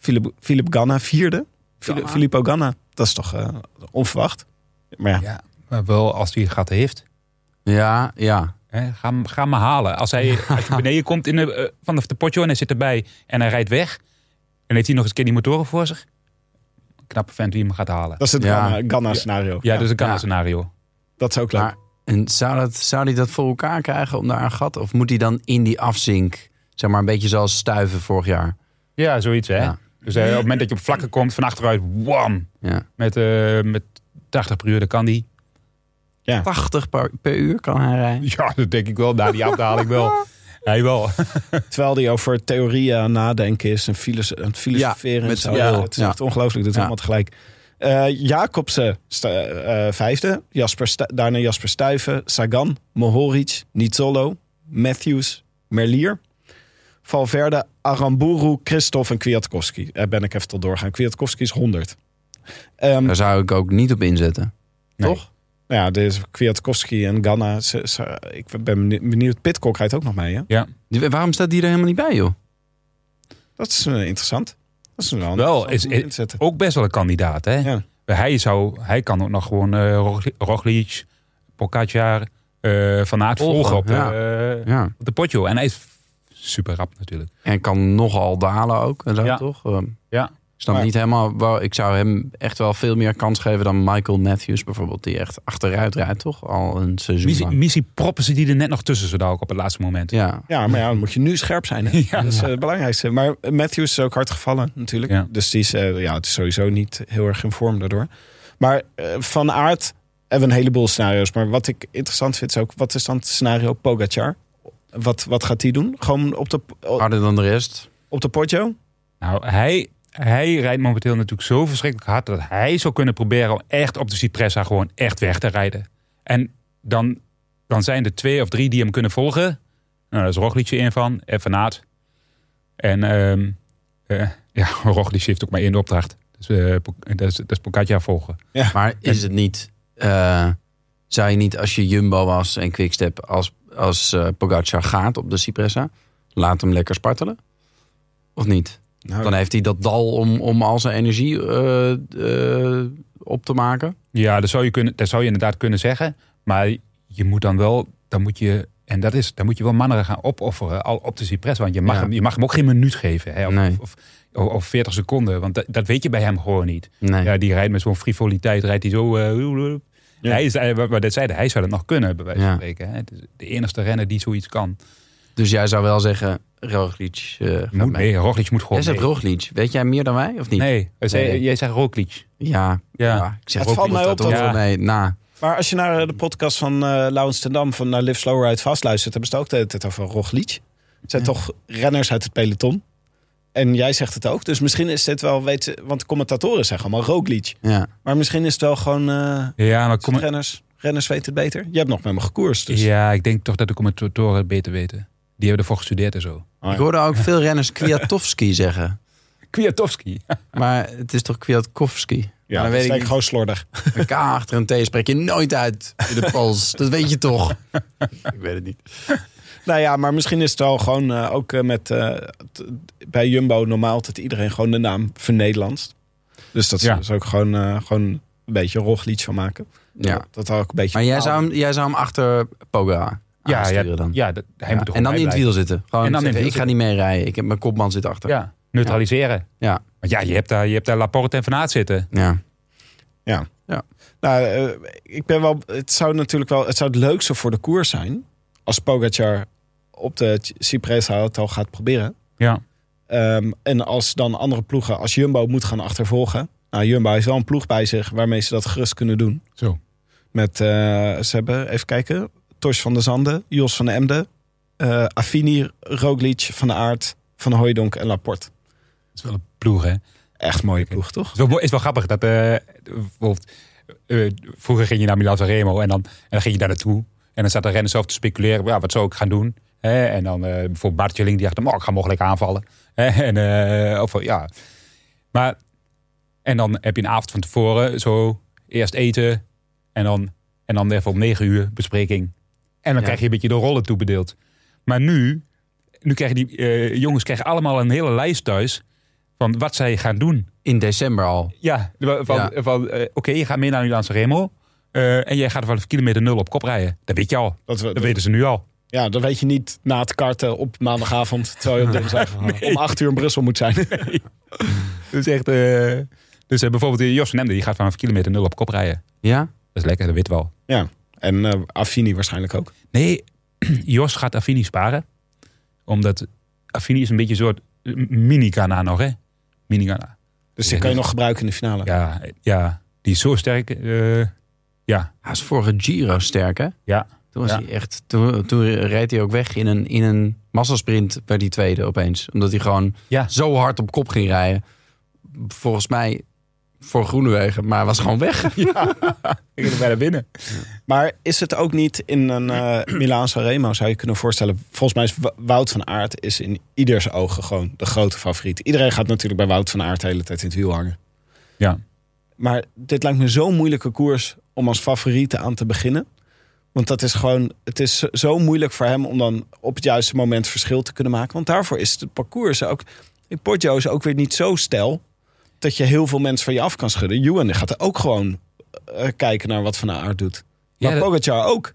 Philip, Philip Ganna vierde. Ganna. Filippo Ganna, dat is toch eh, onverwacht. Maar ja, Ja, maar wel als hij het gaat heeft. Ja, ja. Hè, ga, hem- ga maar halen. Als hij als beneden komt in de, eh, vanaf de potjo en hij zit erbij en hij rijdt weg. En heeft hij nog eens een keer die motoren voor zich. Knappe vent wie hem gaat halen. dat is het Ja. Ganna, Ganna scenario. Ja, dus een kan Ja. scenario. Dat is ook leuk. Maar en zou, dat, zou hij dat voor elkaar krijgen om daar een gat? Of moet hij dan in die afzink, zeg maar een beetje zoals Stuiven vorig jaar? Ja, zoiets hè. Ja. Dus eh, op het moment dat je op vlakken komt, van achteruit, wam. Ja. Met, eh, met 80 per uur, dan kan die. 80 per, per uur kan hij rijden. Ja, dat denk ik wel. Na die afdaling wel. (laughs) Hij wel. Terwijl die over theorieën aan nadenken is en filos aan het filosoferen. Ja, met en zo. Ja, het is Ja. echt ongelooflijk. Dit is Ja. allemaal tegelijk. Eh Jacobsen eh, vijfde. Jasper Stu- daarna Jasper Stuyven. Sagan. Mohoric. Nizzolo. Matthews. Merlier. Valverde. Aramburu. Christophe en Kwiatkowski. Eh, ben ik even tot doorgaan. Kwiatkowski is 100. Ehm, Daar zou ik ook niet op inzetten. Nee. Toch? nou ja, dus Kwiatkowski en Ganna. Ze, ze- ik ben benieu- benieuwd. Pitcock rijdt ook nog mee. Hè? Ja. Die- Waarom staat die er helemaal niet bij, joh? Dat is eh, interessant. Dat is wel, Wel, is-. Ook best wel een kandidaat hè. Ja. Hij, zou, hij kan ook nog gewoon Rogli- Roglic, Pogacar, eh Van Aert Volgen, volgen op de, ja. Ja. op de potjo. En hij is super rap natuurlijk. En kan nogal dalen ook. En zo, Ja. toch? Ehm, Ja. Ik snap Maar- niet helemaal. Wel, ik zou hem echt wel veel meer kans geven dan Michael Matthews bijvoorbeeld. Die echt achteruit rijdt, toch? Al een seizoen Missie, lang. missie proppen ze die er net nog tussen zo dadelijk op het laatste moment. Ja. Ja, maar ja, dan moet je nu scherp zijn. Hè? (laughs) Ja. Dat is eh, het belangrijkste. Maar Matthews is ook hard gevallen natuurlijk. Ja. Dus die is, eh, ja, het is sowieso niet heel erg in vorm daardoor. Maar eh, van aard hebben we een heleboel scenario's. Maar wat ik interessant vind is ook, wat is dan het scenario Pogacar? Wat, wat gaat hij doen? Gewoon op de, Harder dan de rest. op de Poggio? Nou, hij, hij rijdt momenteel natuurlijk zo verschrikkelijk hard... dat hij zou kunnen proberen om echt op de Cipressa gewoon echt weg te rijden. En dan, dan zijn er twee of drie die hem kunnen volgen. Nou, daar is Roglic één van, en Van Aert. En ehm, Eh, ja, (laughs) Roglic heeft ook maar één opdracht. Dus, eh, Po- dat, is, dat is Pogacar volgen. Maar is het niet... eh, zou je niet, als je Jumbo was en Quickstep... als, als eh, Pogacar gaat op de Cipressa... laat hem lekker spartelen? Of niet? Nou, Dan heeft hij dat dal om, om al zijn energie eh, eh, op te maken. Ja, dat zou, je kunnen, dat zou je inderdaad kunnen zeggen. Maar je moet dan wel, dan moet je, en dat is, dan moet je wel mannen gaan opofferen al op de Cypress. Want je mag, Ja. hem, je mag hem ook geen minuut geven. Hè, of, Nee. of, of, of 40 seconden. Want dat, dat weet je bij hem gewoon niet. Nee. Ja, die rijdt met zo'n frivoliteit, rijdt hij zo. Ja. Hij is, hij- wat we net zeiden, hij zou het nog kunnen, bij wijze van Ja. spreken. Hè. Het is de enige renner die zoiets kan. Dus jij zou wel zeggen, Roglic eh gaat Moet, mee. nee, Roglic moet Jij gewoon zegt mee. Roglic. Weet jij meer dan wij, of niet? Nee, zei- Nee. jij zegt Roglic. Ja, ja. Ja. ik zeg Het valt mij op dat- wel Ja. mee. Nou, Maar als je naar de podcast van eh Laurens ten Dam van naar Live Slow Ride vast luistert, hebben ze het ook de hele tijd over Roglic. Het zijn toch renners uit het peloton. En jij zegt het ook. Dus misschien is dit wel, weet, want de commentatoren zeggen allemaal Roglic. ja. Maar misschien is het wel gewoon eh, Ja, maar kom, renners. Renners weten het beter. Je hebt nog met me gekoerst. Dus. ja, ik denk toch dat de commentatoren het beter weten. Die hebben ervoor gestudeerd en zo. Oh, ja. Ik hoorde ook veel renners Kwiatowski (laughs) zeggen. Kwiatowski. Maar het is toch Kwiatkowski? Ja, Maar dan is weet ik denk ik niet. gewoon slordig. (laughs) Een K achter een T spreek je nooit uit in de pols. Dat weet je toch? (laughs) ik weet het niet. Nou ja, maar misschien is het wel gewoon eh, ook eh, met eh, t- bij Jumbo normaal dat iedereen gewoon de naam vernederlandst. Dus dat Ja. ze is ook gewoon, eh, gewoon een beetje van maken. Ja. Dat had ook een beetje. Maar jij zou hem, jij zou hem achter Poga Ja, aansturen ja, dan? ja dat, hij Ja, moet er en dan in het wiel zitten. Gewoon En dan in het zeggen, wiel ik ga niet mee rijden. Ik heb mijn kopman zit achter. Ja, neutraliseren. Ja. Want ja, je hebt daar, je hebt daar Laporte en Van Aert zitten. Ja. Nou, eh, ik ben wel. Het zou natuurlijk wel. Het zou het leukste voor de koers zijn. als Pogacar op de Cipressa het al gaat proberen. Ja. Ehm, en als dan andere ploegen, als Jumbo moet gaan achtervolgen. Nou, Jumbo heeft wel een ploeg bij zich waarmee ze dat gerust kunnen doen. Zo. Met, eh, ze hebben, even kijken, Tors van der Zanden, Jos van Emden, eh Affini, Roglic, Van der Aert, Van Hooijdonk en Laporte. Dat is wel een ploeg, hè? Echt mooie ploeg, toch? Het is wel, is grappig dat bijvoorbeeld, eh, vroeger ging je naar Milan Remo en dan, en dan ging je daar naartoe. En dan zat de renner zelf te speculeren, ja, wat zou ik gaan doen? Hè? En dan eh, bijvoorbeeld Bartjeling, die dacht, oh, ik ga mogelijk aanvallen. (laughs) En, eh, of, ja. Maar, en dan heb je een avond van tevoren, zo eerst eten en dan, en dan even om negen uur bespreking. En dan Ja. krijg je een beetje de rollen toebedeeld. Maar nu, nu krijgen die eh, jongens krijgen allemaal een hele lijst thuis van wat zij gaan doen. In december al. Ja, van, Ja. van eh, oké, je gaat mee naar Milan Remo. eh en jij gaat vanaf kilometer nul op kop rijden. Dat weet je al. Dat weten ze nu al. Ja, dat weet je niet na het karten op maandagavond. Terwijl je op dinsdag (laughs) om acht uur in Brussel moet zijn. (laughs) Dus echt. eh, dus eh, bijvoorbeeld eh, Jos van Emden, die gaat vanaf kilometer nul op kop rijden. Ja? Dat is lekker, dat weten we al. ja, en eh Affini waarschijnlijk ook. Nee, (clears throat) Jos gaat Affini sparen. Omdat Affini is een beetje een soort mini-Ghana nog, hè? Mini-Ghana. Dus die kan je nog gebruiken in de finale. Ja, ja, die is zo sterk. eh, ja, Hij is vorige Giro sterk, hè? ja. Toen, was Ja. hij echt, toen, toen reed hij ook weg in een, in een massasprint bij die tweede opeens. Omdat hij gewoon Ja. zo hard op kop ging rijden. Volgens mij voor Groenewegen, maar was gewoon weg. (laughs) Ik ging er bijna binnen. Maar is het ook niet in een eh Milaan Remo zou je kunnen voorstellen. Volgens mij is Wout van Aert is in ieders ogen gewoon de grote favoriet. Iedereen gaat natuurlijk bij Wout van Aert de hele tijd in het wiel hangen. Ja. Maar dit lijkt me zo'n moeilijke koers om als favoriete aan te beginnen. Want dat is gewoon, het is zo- moeilijk voor hem om dan op het juiste moment verschil te kunnen maken. Want daarvoor is het parcours ook. In Poggio is ook weer niet zo stijl dat je heel veel mensen van je af kan schudden. Ewan die gaat er ook gewoon eh, kijken naar wat Van Aert doet. Maar Ja, dat- Pogacar ook. Ja,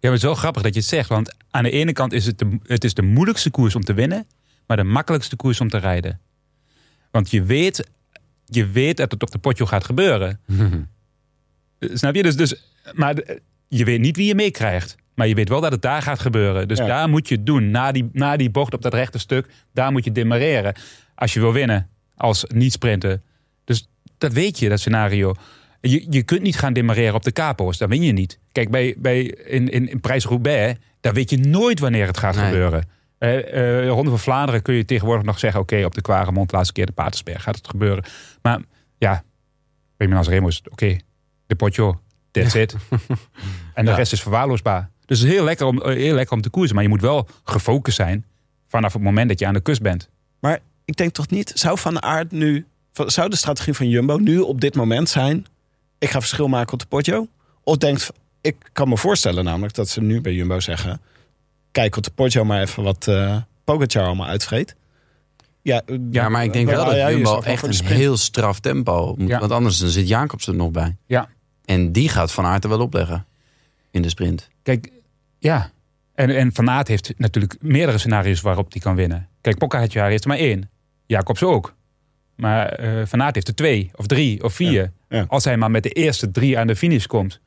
maar het is wel grappig dat je het zegt. Want aan de ene kant is het de, het is de moeilijkste koers om te winnen. Maar de makkelijkste koers om te rijden. Want je weet, je weet dat het op de potjo gaat gebeuren. (laughs) Eh, Snap je? Dus, dus, maar de- je weet niet wie je meekrijgt. Maar je weet wel dat het daar gaat gebeuren. Dus Ja. daar moet je het doen. Na die, na die bocht op dat rechte stuk, daar moet je demareren. Als je wil winnen. Als niet-sprinter. Dus dat weet je, dat scenario. Je, je kunt niet gaan demareren op de capo's. Dan win je niet. Kijk, bij, bij, in, in, in Prijs-Roubaix, daar weet je nooit wanneer het gaat Nee. gebeuren. De Ronde van Vlaanderen kun je tegenwoordig nog zeggen... oké, op de Quaremont, laatste keer de Patersberg gaat het gebeuren. Maar ja, Milan Remo is oké. de potjo, that's it. (laughs) en de Ja. rest is verwaarloosbaar. Dus het is heel lekker, om, eh, heel lekker om te koersen. Maar je moet wel gefocust zijn vanaf het moment dat je aan de kust bent. Maar ik denk toch niet... Zou Van Aert nu... Zou de strategie van Jumbo nu op dit moment zijn... Ik ga verschil maken op de Poggio? Of denkt... Ik kan me voorstellen namelijk dat ze nu bij Jumbo zeggen... Kijk op de Poggio maar even wat eh Pogacar allemaal uitvreet. Ja, eh, Ja, maar ik denk wel dat Jumbo echt een heel straf tempo moet. Ja. Want anders dan zit Jacobs er nog bij. Ja. En die gaat Van Aert er wel opleggen in de sprint. Kijk, ja. En, en Van Aert heeft natuurlijk meerdere scenario's waarop hij kan winnen. Kijk, Pogacar heeft er maar één. Jacobs ook. Maar eh Van Aert heeft er twee, of drie, of vier. Ja, ja. Als hij maar met de eerste drie aan de finish komt.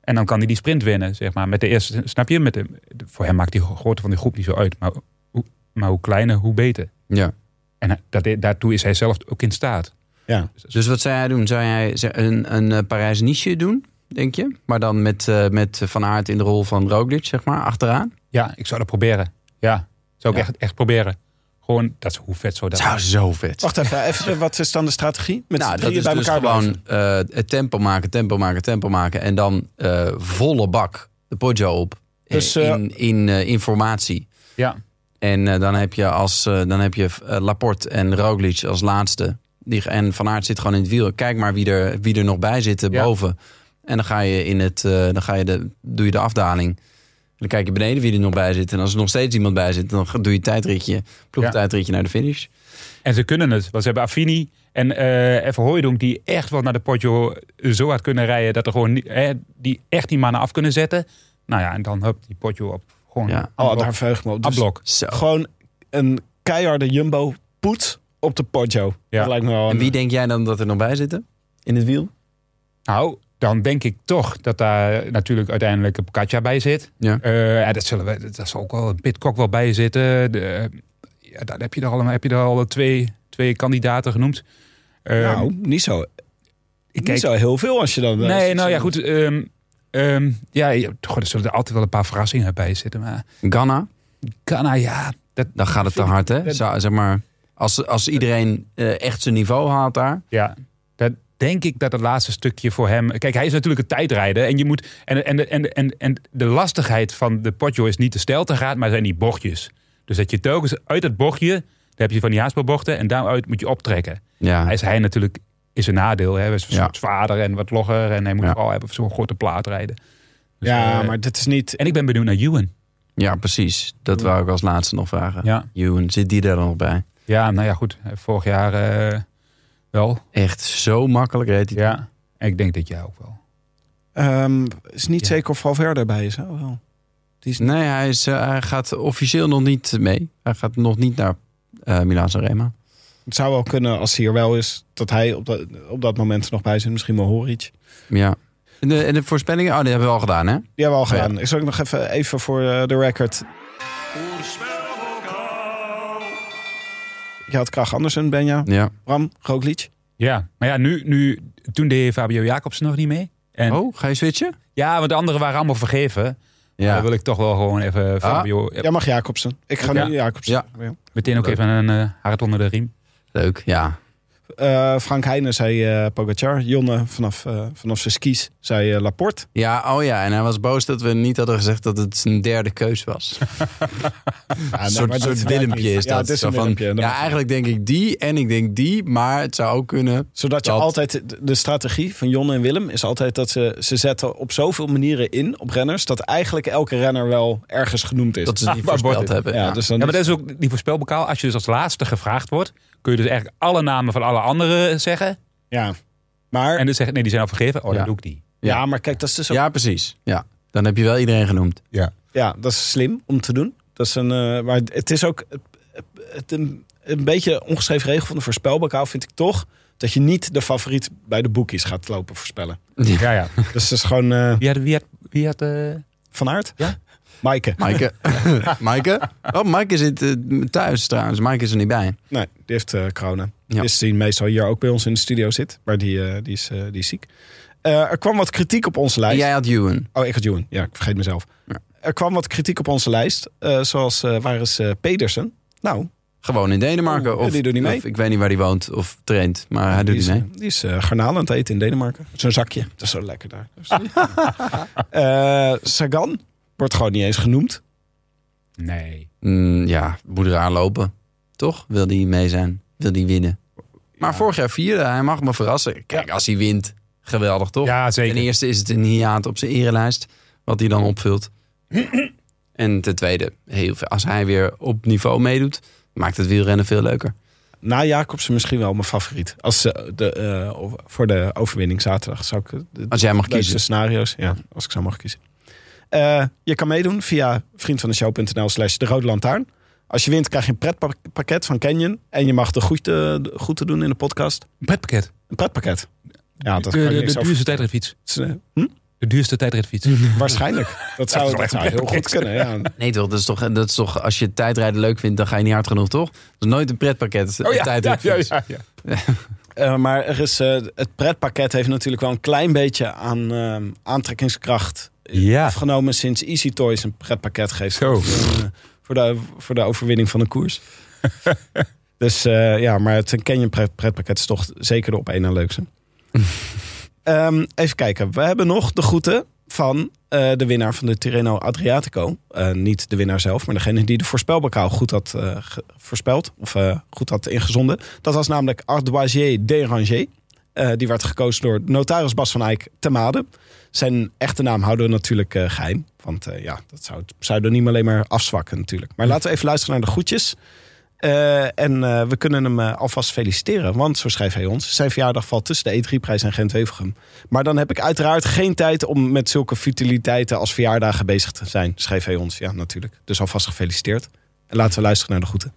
En dan kan hij die sprint winnen, zeg maar. Met de eerste, snap je? Met de, voor hem maakt die grootte van die groep niet zo uit. Maar hoe, maar hoe kleiner, hoe beter. Ja. En dat, daartoe is hij zelf ook in staat. Ja. Dus wat zou jij doen? Zou jij een, een eh, Parijs-Nice doen, denk je? Maar dan met, eh, met Van Aert in de rol van Roglic, zeg maar, achteraan? Ja, ik zou dat proberen. Ja, zou ik Ja. echt, echt proberen. Gewoon, dat is hoe vet zou dat Zou zo vet Wacht even, even, wat is dan de strategie? Met nou, dat is bij dus elkaar gewoon eh, het tempo maken, tempo maken, tempo maken. En dan eh, volle bak de Poggio op Dus, in, in informatie. Ja, En eh, dan heb je, als, dan heb je Laporte en Roglic als laatste. Die, en Van Aert zit gewoon in het wiel. Kijk maar wie er, wie er nog bij zit Ja. boven. En dan, ga je in het, eh, dan ga je de, doe je de afdaling. Dan kijk je beneden wie er nog bij zit. En als er nog steeds iemand bij zit, dan doe je tijdritje. Ploegtijdritje naar de finish. En ze kunnen het. Want ze hebben Affini en eh even Hooijdonk die echt wel naar de Poggio zo hard kunnen rijden. Dat er gewoon niet- hè, die echt die mannen af kunnen zetten. Nou ja, en dan hup die Poggio op. Gewoon Ja. Oh, daar verheug me op. Dus afblok. Zo. gewoon een keiharde Jumbo poet op de Poggio. Ja. Dat lijkt me wel En wie denk jij dan dat er nog bij zitten? In het wiel? Nou, dan denk ik toch dat daar natuurlijk uiteindelijk een Katja bij zit. Ja. Eh, ja, dat, zullen we, dat zal ook wel een Pitcock wel bij zitten. De, ja, daar heb je er al, heb je er al twee, twee kandidaten genoemd. Eh, nou, niet zo, ik niet zo heel veel als je dan... eh, nee, nou ja, goed. ehm, ehm, ja, goh, er zullen er altijd wel een paar verrassingen bij zitten. Maar Ghana? Ghana, ja, dat, Dan gaat het te hard, hè? zeg maar, als, als iedereen eh, echt zijn niveau haalt daar. Ja, dat denk ik dat het laatste stukje voor hem. Kijk, hij is natuurlijk een tijdrijder. En, je moet, en, en, en, en, en de lastigheid van de Poggio is niet de steltegraad, maar zijn die bochtjes. Dus dat je telkens uit het bochtje, daar heb je van die haarspeelbochten, en daaruit moet je optrekken. Ja, Hij is hij natuurlijk is een nadeel. Hè? Hij is Ja. wat zwaarder en wat logger. En hij moet Ja. vooral hebben zo'n grote plaat rijden. Dus, Ja, eh, maar dit is niet... En ik ben benieuwd naar Ewan. ja precies. Dat wou ik als laatste nog vragen. Ja. Ewan, zit die er dan nog bij? Ja, nou ja, goed. Vorig jaar eh, wel. Echt zo makkelijk reed hij. Ja. Ik denk dit jaar ook wel. ehm, is niet Ja. zeker of Valverde erbij is. hè? Wel. Die is Nee, hij, is, eh, hij gaat officieel nog niet mee. Hij gaat nog niet naar eh Milaan Sanremo. Het zou wel kunnen als hij er wel is, dat hij op dat, op dat moment er nog bij zit. Misschien wel Horic. Ja. En de, en de voorspellingen? Oh, die hebben we al gedaan, hè? Die hebben we al Oh, ja. gedaan. Ik zal ook nog even, even voor eh, de record. Je had Krach Andersen, Benja, Ja. Bram, Roglic. Ja, maar ja, nu, nu, toen deed Fabio Jacobs nog niet mee. En, Oh, ga je switchen? Ja, want de anderen waren allemaal vergeven. Ja. Dan wil ik toch wel gewoon even Fabio... Jij mag Jacobsen. Ik ga Ja. nu Jacobsen. Ja. Meteen ook even een eh, hart onder de riem. Leuk, ja. Eh, Frank Heijnen zei eh Pogacar. Jonne vanaf, eh, vanaf zijn skis zei Laporte. Ja, oh ja. En hij was boos dat we niet hadden gezegd dat het zijn derde keus was. (laughs) Ja, Een soort, soort Willempje is dat. Ja, het is van, ja, eigenlijk denk ik die en ik denk die. Maar het zou ook kunnen. Zodat je altijd, de- strategie van Jonne en Willem is altijd dat ze, ze zetten op zoveel manieren in op renners. Dat eigenlijk elke renner wel ergens genoemd is. Dat ze die (laughs) voorspeld hebben. ja, Ja, dus dan Ja, maar dat is ook die voorspelbokaal. Als je dus als laatste gevraagd wordt, kun je dus eigenlijk alle namen van alle anderen zeggen. ja. Maar, En dan zeggen, nee, die zijn al vergeven. Oh, Ja. dan doe ik die. ja, maar kijk, dat is dus ook, ja, precies. Ja. Dan heb je wel iedereen genoemd. ja, dat is slim om te doen. Dat is een, eh, maar het is ook het, het, een, een beetje ongeschreven regel van de voorspelbokaal vind ik toch. Dat je niet de favoriet bij de boekies gaat lopen voorspellen. Ja, ja. Dus het is gewoon eh, Wie had... Wie had, wie had eh, Van Aert. Ja. Maaike. Maaike. (laughs) Maaike? Oh, Maaike zit eh, thuis trouwens. Maaike is er niet bij. Nee, die heeft eh corona. Ja. Is die meestal hier ook bij ons in de studio zit. Maar die, eh, die, is, die is ziek. Er kwam wat kritiek op onze lijst. jij had Ewan. Oh, ik had Joen. Ja, ik vergeet mezelf. Ja. Er kwam wat kritiek op onze lijst. zoals, waar is Pedersen? Nou, Gewoon in Denemarken. Oh, of, die doet niet mee. of ik weet niet waar hij woont of traint. Maar hij doet is, niet mee. die is eh, garnalen aan het eten in Denemarken. Zo'n zakje. Dat is zo lekker daar. (laughs) Eh, Sagan wordt gewoon niet eens genoemd. nee. Mm, ja, moet eraan lopen. Toch? Wil hij mee zijn? wil hij winnen. Maar vorig jaar vierde, hij mag me verrassen. Kijk, als hij wint, geweldig toch? Ja, zeker. Ten eerste is het een hiaat op zijn erelijst, wat hij dan opvult. (clears throat) en ten tweede, heel veel, als hij weer op niveau meedoet, maakt het wielrennen veel leuker. Na Jacobsen misschien wel mijn favoriet. Als, ze de, eh, voor de overwinning zaterdag zou ik de, Als jij mag kiezen. scenario's. Ja, als ik zou mogen kiezen. Eh, je kan meedoen via vriendvandeshow.nl slash de Rode Lantaarn. Als je wint krijg je een pretpakket van Canyon. En je mag de goed, te, goed te doen in de podcast. Een pretpakket. Een pretpakket. Ja, dat de, kan je de, de over- duurste tijdritfiets. Hm? De duurste tijdritfiets. (laughs) Waarschijnlijk. Dat zou, dat zou heel goed kunnen. Ja. Nee toch, dat is toch, dat is toch, als je tijdrijden leuk vindt, dan ga je niet hard genoeg, toch? Dat is nooit een pretpakket, Oh een ja, ja, ja, tijdritfiets. ja, ja. (laughs) Eh, maar er is, eh, het pretpakket heeft natuurlijk wel een klein beetje aan eh, aantrekkingskracht Ja. afgenomen sinds Easy Toys een pretpakket geeft Zo. voor, eh, voor, de, voor de overwinning van de koers. (laughs) dus eh, ja, maar het Canyon pret, pretpakket is toch zeker de op één na leukste. (laughs) Ehm, even kijken, we hebben nog de groeten van eh, de winnaar van de Tirreno Adriatico. Niet de winnaar zelf, maar degene die de voorspelbokaal goed had voorspeld. Of goed had ingezonden. Dat was namelijk Ardoisier Déranger. Die werd gekozen door notaris Bas van Eyck te Maden. Zijn echte naam houden we natuurlijk eh, geheim. Want eh, ja, dat zou het pseudoniem alleen maar afzwakken natuurlijk. Maar laten we even luisteren naar de groetjes. Eh, en we kunnen hem alvast feliciteren. Want, zo schrijft hij ons, zijn verjaardag valt tussen de E3-prijs en Gent-Wevelgem. Maar dan heb ik uiteraard geen tijd om met zulke futiliteiten als verjaardagen bezig te zijn, schreef hij ons. Ja, natuurlijk. Dus alvast gefeliciteerd. En laten we luisteren naar de groeten.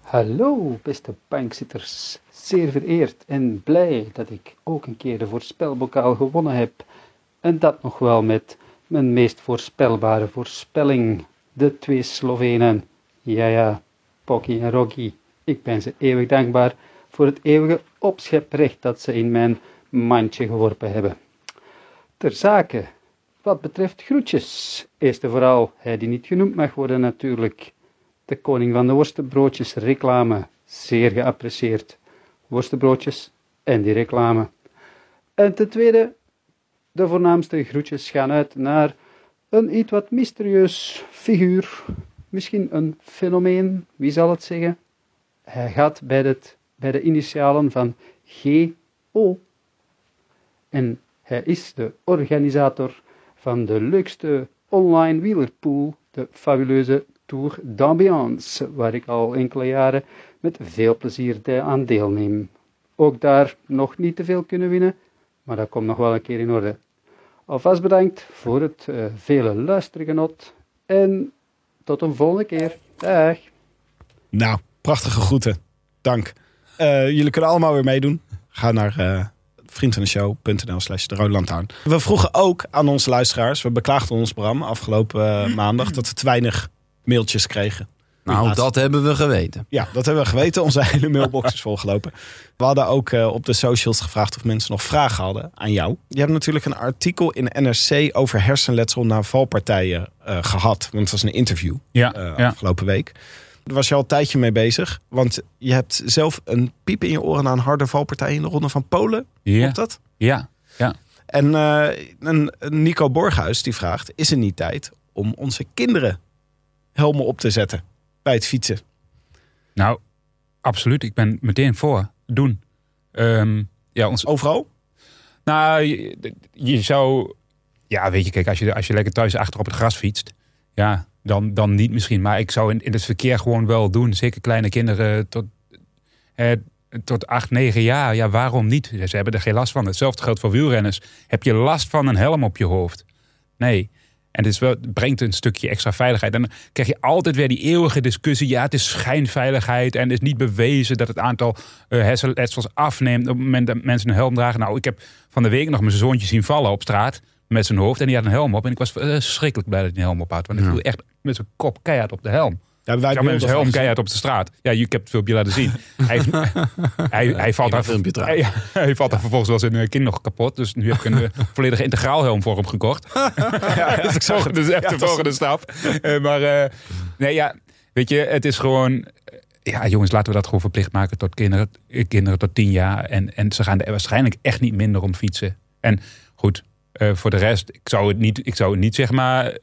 Hallo, beste bankzitters. Zeer vereerd en blij dat ik ook een keer de voorspelbokaal gewonnen heb. En dat nog wel met mijn meest voorspelbare voorspelling. De twee Slovenen. Ja, ja, Pocky en Rocky. Ik ben ze eeuwig dankbaar voor het eeuwige opscheprecht dat ze in mijn mandje geworpen hebben. Ter zake, wat betreft groetjes. Eerst en vooral hij die niet genoemd mag worden natuurlijk. De koning van de worstenbroodjes reclame. Zeer geapprecieerd. Worstenbroodjes en die reclame. En ten tweede, de voornaamste groetjes gaan uit naar een iets wat mysterieus figuur. Misschien een fenomeen, wie zal het zeggen? Hij gaat bij, bij de initialen van GO. En hij is de organisator van de leukste online wielerpool, de fabuleuze Tour d'Ambiance, waar ik al enkele jaren met veel plezier aan deelneem. Ook daar nog niet te veel kunnen winnen, maar dat komt nog wel een keer in orde. Alvast bedankt voor het eh, vele luistergenot en tot een volgende keer. Dag! Nou, prachtige groeten. Dank. Eh, jullie kunnen allemaal weer meedoen. Ga naar eh vriendvandeshow.nl slash de. We vroegen ook aan onze luisteraars, we beklaagden ons Bram afgelopen maandag, dat we te weinig mailtjes kregen. Nou, dat hebben we geweten. Ja, dat hebben we geweten. Onze (laughs) hele mailbox is volgelopen. We hadden ook eh, op de socials gevraagd of mensen nog vragen hadden aan jou. Je hebt natuurlijk een artikel in NRC over hersenletsel na valpartijen eh, gehad. Want het was een interview Ja, eh, ja. afgelopen week. Daar was je al een tijdje mee bezig. Want je hebt zelf een piep in je oren na een harde valpartij in de Ronde van Polen. Ja, Klopt dat? ja, ja. En eh, een, een Nico Borghuis die vraagt... is er niet tijd om onze kinderen helmen op te zetten bij het fietsen? Nou, absoluut. Ik ben meteen voor. Doen. Ehm, ja, ons, Overal? Nou, je, je zou... Ja, weet je, kijk, als je, als je lekker thuis achter op het gras fietst... Ja, dan, dan niet misschien. Maar ik zou in, in het verkeer gewoon wel doen. Zeker kleine kinderen tot, eh, tot acht, negen jaar. Ja, waarom niet? Ze hebben er geen last van. Hetzelfde geldt voor wielrenners. Heb je last van een helm op je hoofd? Nee. En het, is wel, het brengt een stukje extra veiligheid. En dan krijg je altijd weer die eeuwige discussie. Ja, het is schijnveiligheid. En het is niet bewezen dat het aantal eh hersenletsels afneemt. op het moment dat mensen een helm dragen. Nou, ik heb van de week nog mijn zoontje zien vallen op straat. Met zijn hoofd. En die had een helm op. En ik was verschrikkelijk blij dat hij een helm op had. Want ik viel echt met zijn kop keihard op de helm. Ja, wij Ja, helm van keihard op de straat. Ja, je- ik heb het filmpje laten zien. hij, (laughs) hij, hij valt daar filmpje hij, valt daar vervolgens wel zijn eh, kin nog kapot. Dus nu heb ik een eh, (laughs) volledige integraalhelm voor hem gekocht. (laughs) dus ik zag, dus echt de volgende stap. Eh, maar nee, ja, weet je, het is gewoon... Ja, jongens, laten we dat gewoon verplicht maken tot kinderen, kinderen tot tien jaar. En, en ze gaan er waarschijnlijk echt niet minder om fietsen. En goed, voor de rest, ik zou het niet, ik zou het niet zeg maar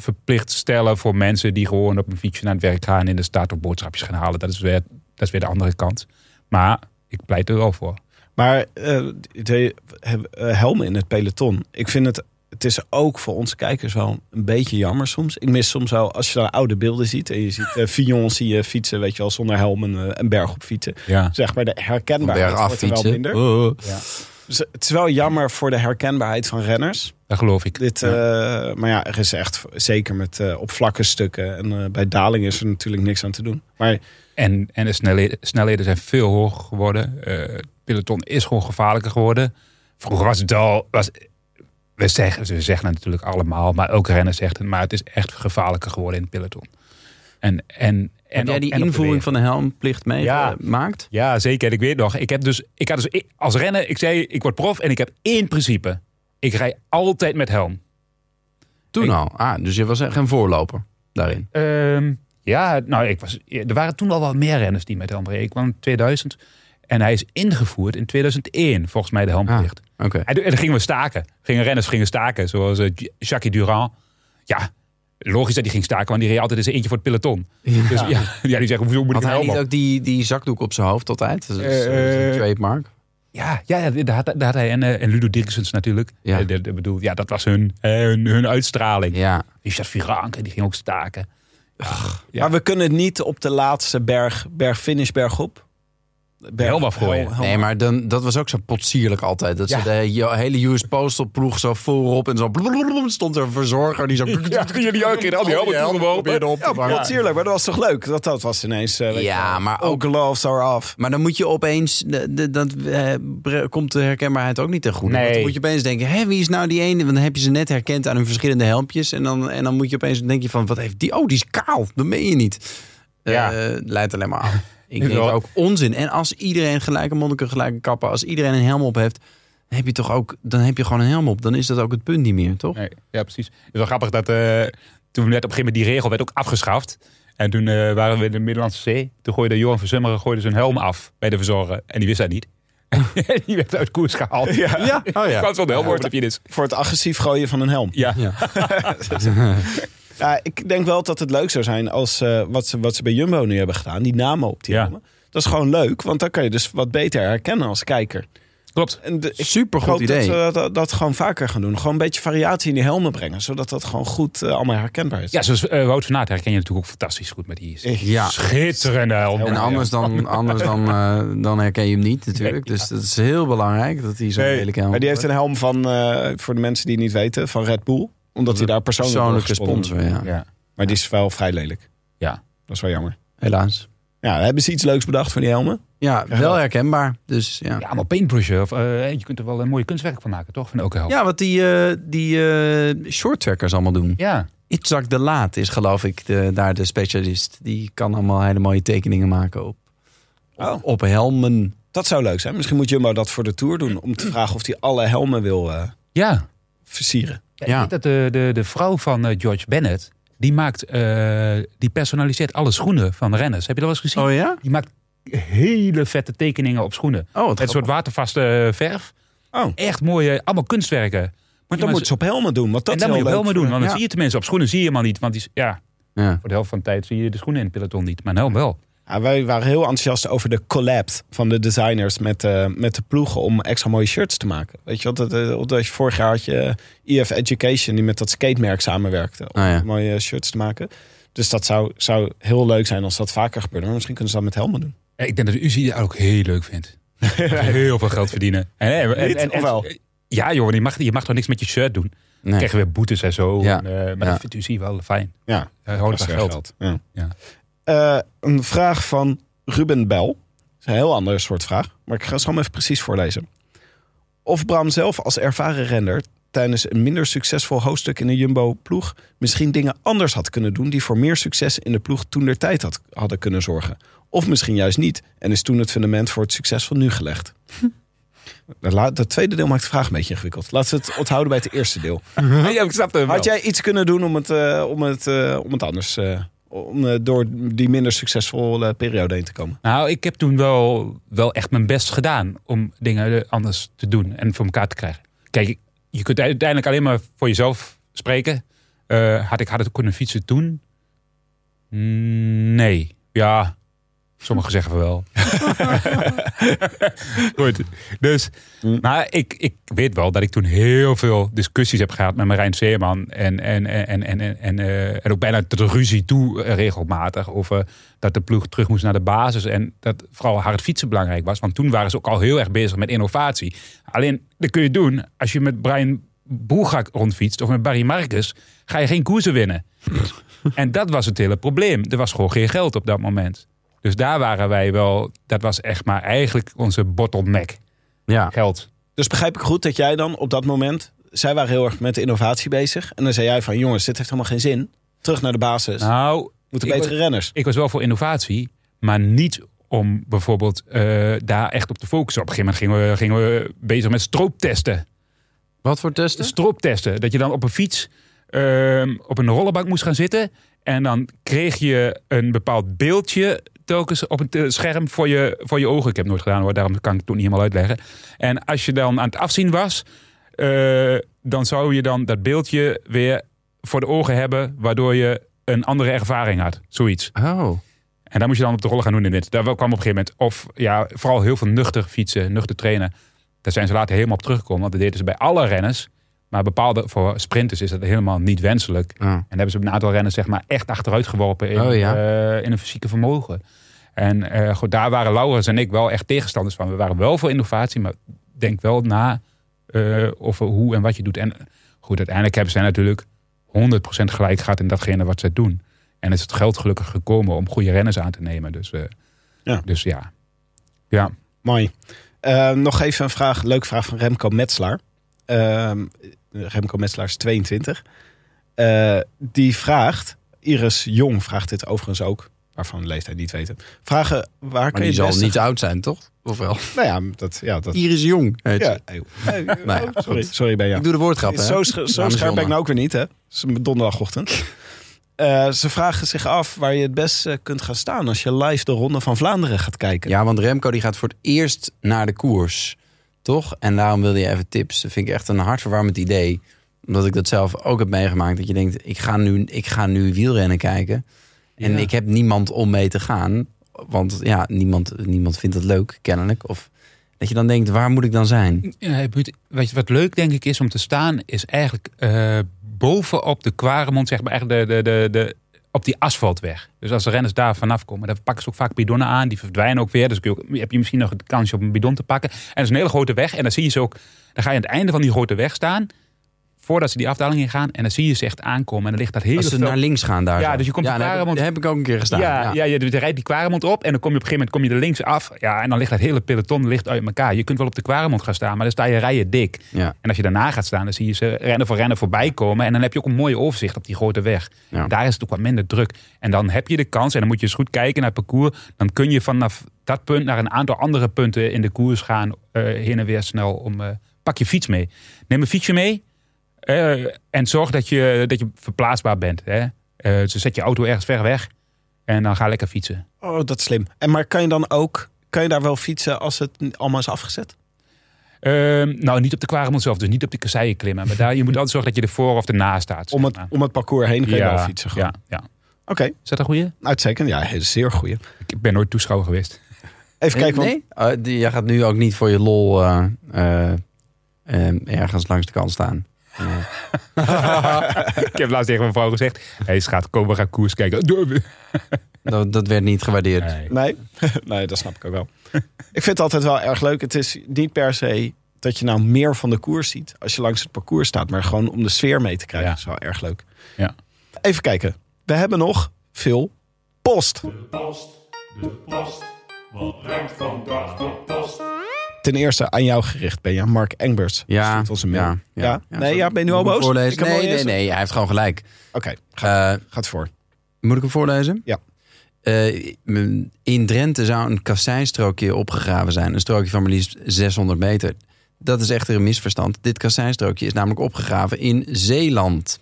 verplicht stellen voor mensen die gewoon op een fietsje naar het werk gaan in de stad of boodschapjes gaan halen. Dat is weer dat is weer de andere kant. Maar ik pleit er wel voor. Maar eh, de eh, helmen in het peloton. Ik vind het, het is ook voor onze kijkers wel een beetje jammer soms. Ik mis soms wel, als je dan oude beelden ziet en je ziet uh, Fillon zie je fietsen, weet je wel, zonder helm eh, een berg op fietsen. Ja. Zeg maar de herkenbaarheid wordt er wel minder. Oh. Dus het is wel jammer voor de herkenbaarheid van renners. Dat geloof ik. Dit, eh, maar ja, er is echt zeker met eh, op vlakke stukken en eh, bij daling is er natuurlijk niks aan te doen. Maar En, en de snelheden, snelheden zijn veel hoger geworden. Het peloton is gewoon gevaarlijker geworden. Vroeger was het al... Was, we, zeggen, we zeggen het natuurlijk allemaal, maar elke renner zegt het. Maar het is echt gevaarlijker geworden in het peloton. En, en, en Heb jij die invoering van de helmplicht Ja. meegemaakt? Ja, zeker. Ik weet nog, ik heb dus, ik had dus als renner, ik zei, ik word prof en ik heb één principe. Ik rij altijd met helm. Toen Ik- al. Ah, dus je was echt een voorloper daarin. Ehm, ja, nou, ik was, er waren toen al wel meer renners die met helm reden. Ik kwam in 2000 en hij is ingevoerd in 2001, volgens mij de helmplicht. Oké. En, en dan gingen we staken. Gingen renners gingen staken, zoals eh, Jacques Durand. Ja, logisch dat die ging staken, want die reed altijd eens eentje voor het peloton. Dus ja, (laughs) ja die zeggen, hoezo moet Had een hij niet op? ook die, die zakdoek op zijn hoofd altijd? Dat is, Eh, dat is een eh, trademark. Ja, ja, ja daar, had, daar had hij en, eh, en Ludo Dirksens natuurlijk. Ja. De- de- bedoel, ja, dat was hun, hun, hun uitstraling. Ja. Richard Viranke, die ging ook staken. Ja. Maar we kunnen niet op de laatste berg, berg-finish, bergop. Berg, Helm afgooien. hel- helm- Nee, maar dan, dat was ook zo potsierlijk altijd. Dat Ja. ze de hele US Postal ploeg zo voorop en zo stond er een verzorger die zo... (laughs) Ja, die elke keer al die helmen toegeworpen. Ja, natuurlijk, maar dat was toch leuk? Dat, dat was ineens. eh, weet Ja, maar ook- gloves are off. Maar dan moet je opeens, de, de, dat eh, komt de herkenbaarheid ook niet ten goede. Nee. Dan moet je opeens denken, hé, wie is nou die ene? Want dan heb je ze net herkend aan hun verschillende helmpjes. En dan, en dan moet je opeens denk je van, wat heeft die? Oh, die is kaal. Dat meen je niet. Ja. Eh, leidt alleen maar af. (laughs) Ik denk ook onzin. En als iedereen gelijke monniken, gelijke kappen, als iedereen een helm op heeft, dan heb je toch ook, dan heb je gewoon een helm op. Dan is dat ook het punt niet meer, toch? Nee, ja, precies. Het is wel grappig dat eh, toen werd op een gegeven moment die regel werd ook afgeschaft. En toen eh, waren we in de Middellandse Zee. Toen gooide Johan van Zummeren gooide zijn helm af bij de verzorger. En die wist dat niet. (laughs) die werd uit koers gehaald. Ja, (laughs) Ja. Oh ja. kan het wel de helm je dit. Voor het agressief gooien van een helm. Ja. Ja. (laughs) Ja, ik denk wel dat het leuk zou zijn als eh, wat, ze, wat ze bij Jumbo nu hebben gedaan, die namen op die Ja. helmen. Dat is gewoon leuk, want dan kan je dus wat beter herkennen als kijker. Klopt. En de, ik Supergoed hoop idee. dat we dat, dat gewoon vaker gaan doen. Gewoon een beetje variatie in die helmen brengen, zodat dat gewoon goed eh, allemaal herkenbaar is. Ja, zoals eh, Wout van Aert herken je natuurlijk ook fantastisch goed met die Ja. schitterende helm. En anders dan, (laughs) anders dan, eh, dan herken je hem niet natuurlijk. Nee, Dus dat is heel belangrijk dat hij zo'n Nee, lelijke helm maar die heeft heeft. een helm van, eh, voor de mensen die het niet weten, van Red Bull. Omdat hij daar persoonlijk persoonlijke sponsor, ja. Ja. Maar die is wel vrij lelijk. Ja. Dat is wel jammer. Helaas. Ja, hebben ze iets leuks bedacht voor die helmen? Ja, wel herkenbaar. Dus ja. Ja, maar paintbrushen. Of, eh, je kunt er wel een mooie kunstwerk van maken, toch? Van elke helm. Ja, wat die, eh die eh shorttrackers allemaal doen. Ja. Itzak de Laat is geloof ik de, daar de specialist. Die kan allemaal hele mooie tekeningen maken op, op, Oh. op helmen. Dat zou leuk zijn. Misschien moet Jumbo dat voor de Tour doen. Om te (clears throat) vragen of hij alle helmen wil eh, Ja. versieren. Ja, dat de, de, de vrouw van eh, George Bennett, die maakt, eh, die personaliseert alle schoenen van renners. Heb je dat wel eens gezien? Oh ja? Die maakt hele vette tekeningen op schoenen. Oh, Met een soort watervaste eh, verf. Oh. Echt mooie, allemaal kunstwerken. Maar dan moet ze op helmen doen. Want dat en is moet je leuk maar doen, want dan zie je tenminste op schoenen zie je helemaal niet. Want die, is- ja, Ja. voor de helft van de tijd zie je de schoenen in het peloton niet. Maar helm wel. Ja, wij waren heel enthousiast over de collab van de designers met, eh, met de ploegen om extra mooie shirts te maken. Weet je wat? Dat, eh, dat je vorig jaar had je EF Education die met dat skatemerk samenwerkte om Ah, ja. mooie shirts te maken. Dus dat zou, zou heel leuk zijn als dat vaker gebeurde. Maar misschien kunnen ze dat met helmen doen. Ik denk dat de UCI dat ook heel leuk vindt. (laughs) heel veel geld verdienen. En, en, en, Niet, en- of wel? Ja joh, je mag, je mag toch niks met je shirt doen. Dan Nee. krijg je weer boetes en zo. Ja. En, eh, maar Ja. dat vindt UCI wel fijn. Ja, Uh, is weer geld. Ja. Ja. Eh, een vraag van Ruben Bel. Dat is een heel ander soort vraag. Maar ik ga ze hem even precies voorlezen. Of Bram zelf als ervaren renner tijdens een minder succesvol hoofdstuk in de Jumbo-ploeg... misschien dingen anders had kunnen doen... die voor meer succes in de ploeg toen der tijd had, hadden kunnen zorgen. Of misschien juist niet. En is toen het fundament voor het succes van nu gelegd. (laughs) Dat tweede deel maakt de vraag een beetje ingewikkeld. Laten we het onthouden bij het eerste deel. (laughs) ja, ik snap hem. Had jij iets kunnen doen om het, eh, om het, eh, om het anders... om eh, door die minder succesvolle periode heen te komen? Nou, ik heb toen wel, wel echt mijn best gedaan om dingen anders te doen en voor elkaar te krijgen. Kijk, je kunt uiteindelijk alleen maar voor jezelf spreken. Eh, had ik had het kunnen fietsen toen? Mm, Nee. Ja. Sommigen zeggen wel. (laughs) Goed. Dus, maar ik, ik weet wel dat ik toen heel veel discussies heb gehad met Marijn Seeman. En, en, en, en, en, en, eh, en ook bijna tot de ruzie toe eh, regelmatig. Over dat de ploeg terug moest naar de basis. En dat vooral hard fietsen belangrijk was. Want toen waren ze ook al heel erg bezig met innovatie. Alleen, dat kun je doen als je met Brian Boelgak rondfietst. Of met Barry Marcus. Ga je geen koersen winnen. (laughs) en dat was het hele probleem. Er was gewoon geen geld op dat moment. Dus daar waren wij wel, dat was echt maar eigenlijk onze bottleneck. Ja. Geld. Dus begrijp ik goed dat jij dan op dat moment... Zij waren heel erg met de innovatie bezig. En dan zei jij van, jongens, dit heeft helemaal geen zin. Terug naar de basis. Nou, Moeten ik betere was- renners. ik was wel voor innovatie, maar niet om bijvoorbeeld eh, daar echt op te focussen. Op een gegeven moment gingen we, gingen we bezig met strooptesten. Wat voor testen? Strooptesten. Dat je dan op een fiets ehm, op een rollenbank moest gaan zitten. En dan kreeg je een bepaald beeldje telkens op het eh, scherm voor je, voor je ogen. Ik heb het nooit gedaan hoor, daarom kan ik het toen niet helemaal uitleggen. En als je dan aan het afzien was, eh, dan zou je dan dat beeldje weer voor de ogen hebben, waardoor je een andere ervaring had. Zoiets. Oh. En daar moest je dan op de rollen gaan doen in dit. Daar kwam op een gegeven moment. Of ja, vooral heel veel nuchter fietsen, nuchter trainen. Daar zijn ze later helemaal op teruggekomen. Want dat deden ze bij alle renners. Maar bepaalde, voor sprinters is dat helemaal niet wenselijk. En hebben ze een aantal renners zeg maar echt achteruit geworpen in, Oh, ja. eh, in een fysieke vermogen. En eh, goed, daar waren Laurens en ik wel echt tegenstanders van. We waren wel voor innovatie, maar denk wel na eh, over hoe en wat je doet. En goed, uiteindelijk hebben zij natuurlijk 100% gelijk gehad in datgene wat zij doen. En is het geld gelukkig gekomen om goede renners aan te nemen. Dus, Ja. dus ja. Ja. Mooi. Nog even een vraag, leuke vraag van Remco Metslaar. Ehm, Remco Metslaar is 22. Eh, die vraagt, Iris Jong vraagt dit overigens ook, waarvan de leeftijd niet weten. Vragen, waar Maar kun je die zal beste- niet oud zijn, toch? Of wel? (laughs) Nou ja, dat... Ja, dat Iris Jong heet ja. Nee, (laughs) Nou ja, oh, sorry, goed. sorry Benja. Ik doe de woordgrap, hè? Zo, zo scherp ben ik nou ook weer niet, hè? Donderdagochtend. (laughs) Eh, ze vragen zich af waar je het best kunt gaan staan als je live de Ronde van Vlaanderen gaat kijken. Ja, want Remco die gaat voor het eerst naar de koers. Toch? En daarom wilde je even tips. Dat vind ik echt een hartverwarmend idee. Omdat ik dat zelf ook heb meegemaakt. Dat je denkt, ik ga nu, ik ga nu wielrennen kijken. En Ja. ik heb niemand om mee te gaan. Want ja, niemand, niemand vindt het leuk, kennelijk. Of dat je dan denkt, waar moet ik dan zijn? Ja, weet je wat leuk denk ik is om te staan? Is eigenlijk eh bovenop de Kwaremond, zeg maar, echt de, de, de, de, op die asfaltweg. Dus als de renners daar vanaf komen, dan pakken ze ook vaak bidonnen aan. Die verdwijnen ook weer. Dus heb je misschien nog de kans op een bidon te pakken. En dat is een hele grote weg. En dan zie je ze ook, dan ga je aan het einde van die grote weg staan. Voordat ze die afdaling in gaan. En dan zie je ze echt aankomen. En dan ligt dat hele Als ze naar links gaan daar. Ja, zo. dus je komt ja, de daar heb, ik, Kwaremond- daar heb ik ook een keer gestaan. Ja, Ja, ja. je, rijdt die Kwaremond op en dan kom je op een gegeven moment kom je er links af. Ja, en dan ligt dat hele peloton ligt uit elkaar. Je kunt wel op de Kwaremond gaan staan, maar dan sta je rijen dik. Ja. En als je daarna gaat staan, dan zie je ze rennen voor rennen voorbij komen. En dan heb je ook een mooi overzicht op die grote weg. Ja. Daar is het ook wat minder druk. En dan heb je de kans, en dan moet je eens goed kijken naar het parcours. Dan kun je vanaf dat punt naar een aantal andere punten in de koers gaan. eh, heen en weer snel. Om, eh, pak je fiets mee. Neem een fietsje mee. Eh, en zorg dat je, dat je verplaatsbaar bent. Hè. Eh, dus zet je auto ergens ver weg. En dan ga lekker fietsen. Oh, dat is slim. En maar kan je dan ook, kan je daar wel fietsen als het allemaal is afgezet? Ehm, nou, niet op de Kwaremond zelf, dus niet op de kasseien klimmen. Maar daar, je moet altijd zorgen dat je ervoor of ernaast staat. Om het, om het parcours heen kun je ja, wel fietsen gewoon. Ja, ja. Oké, Is dat een goeie? uitstekend. Ja, zeer goeie. Ik ben nooit toeschouwer geweest. Even kijken, want nee? Oh, die- jij gaat nu ook niet voor je lol eh, ergens langs de kant staan. (laughs) ik heb laatst tegen mijn vrouw gezegd: Hé, hey, schat, kom, we gaan koers kijken. Dat, dat werd niet gewaardeerd. Nee. Nee, (laughs) nee, dat snap ik ook wel. ik vind het altijd wel erg leuk. Het is niet per se dat je nou meer van de koers ziet als je langs het parcours staat, maar gewoon om de sfeer mee te krijgen. Ja. Dat is wel erg leuk. Ja. Even kijken. We hebben nog veel post. Post, de post. Wat brengt vandaag de post? Ten eerste aan jou gericht, ben je Mark Engberts. Ja, een mail. ja, Ja? ja. Nee, ja, ben je nu al boos? Voorlezen? Nee, nee, nee, hij heeft gewoon gelijk. Oké, ga, Eh, gaat voor. moet ik hem voorlezen? Ja. Eh, in Drenthe zou een kasseinstrookje opgegraven zijn. Een strookje van maar liefst 600 meter. Dat is echter een misverstand. Dit kasseinstrookje is namelijk opgegraven in Zeeland.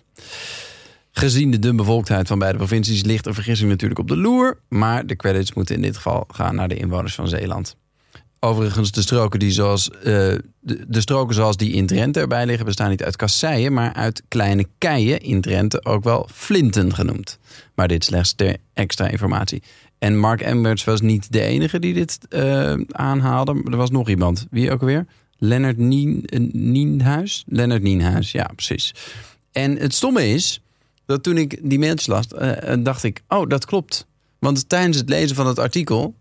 Gezien de dunbevolktheid van beide provincies ligt een vergissing natuurlijk op de loer. Maar de credits moeten in dit geval gaan naar de inwoners van Zeeland. Overigens, de stroken, die zoals, eh, de, stroken zoals die in Drenthe erbij liggen... bestaan niet uit kasseien, maar uit kleine keien in Drenthe... ook wel flinten genoemd. Maar dit slechts ter extra informatie. En Mark Emberts was niet de enige die dit eh, aanhaalde. Er was nog iemand. Wie ook alweer? Lennart eh, Nienhuis? Lennart Nienhuis, ja, precies. En het stomme is dat toen ik die mailtjes las, dacht ik, oh, dat klopt. Want tijdens het lezen van het artikel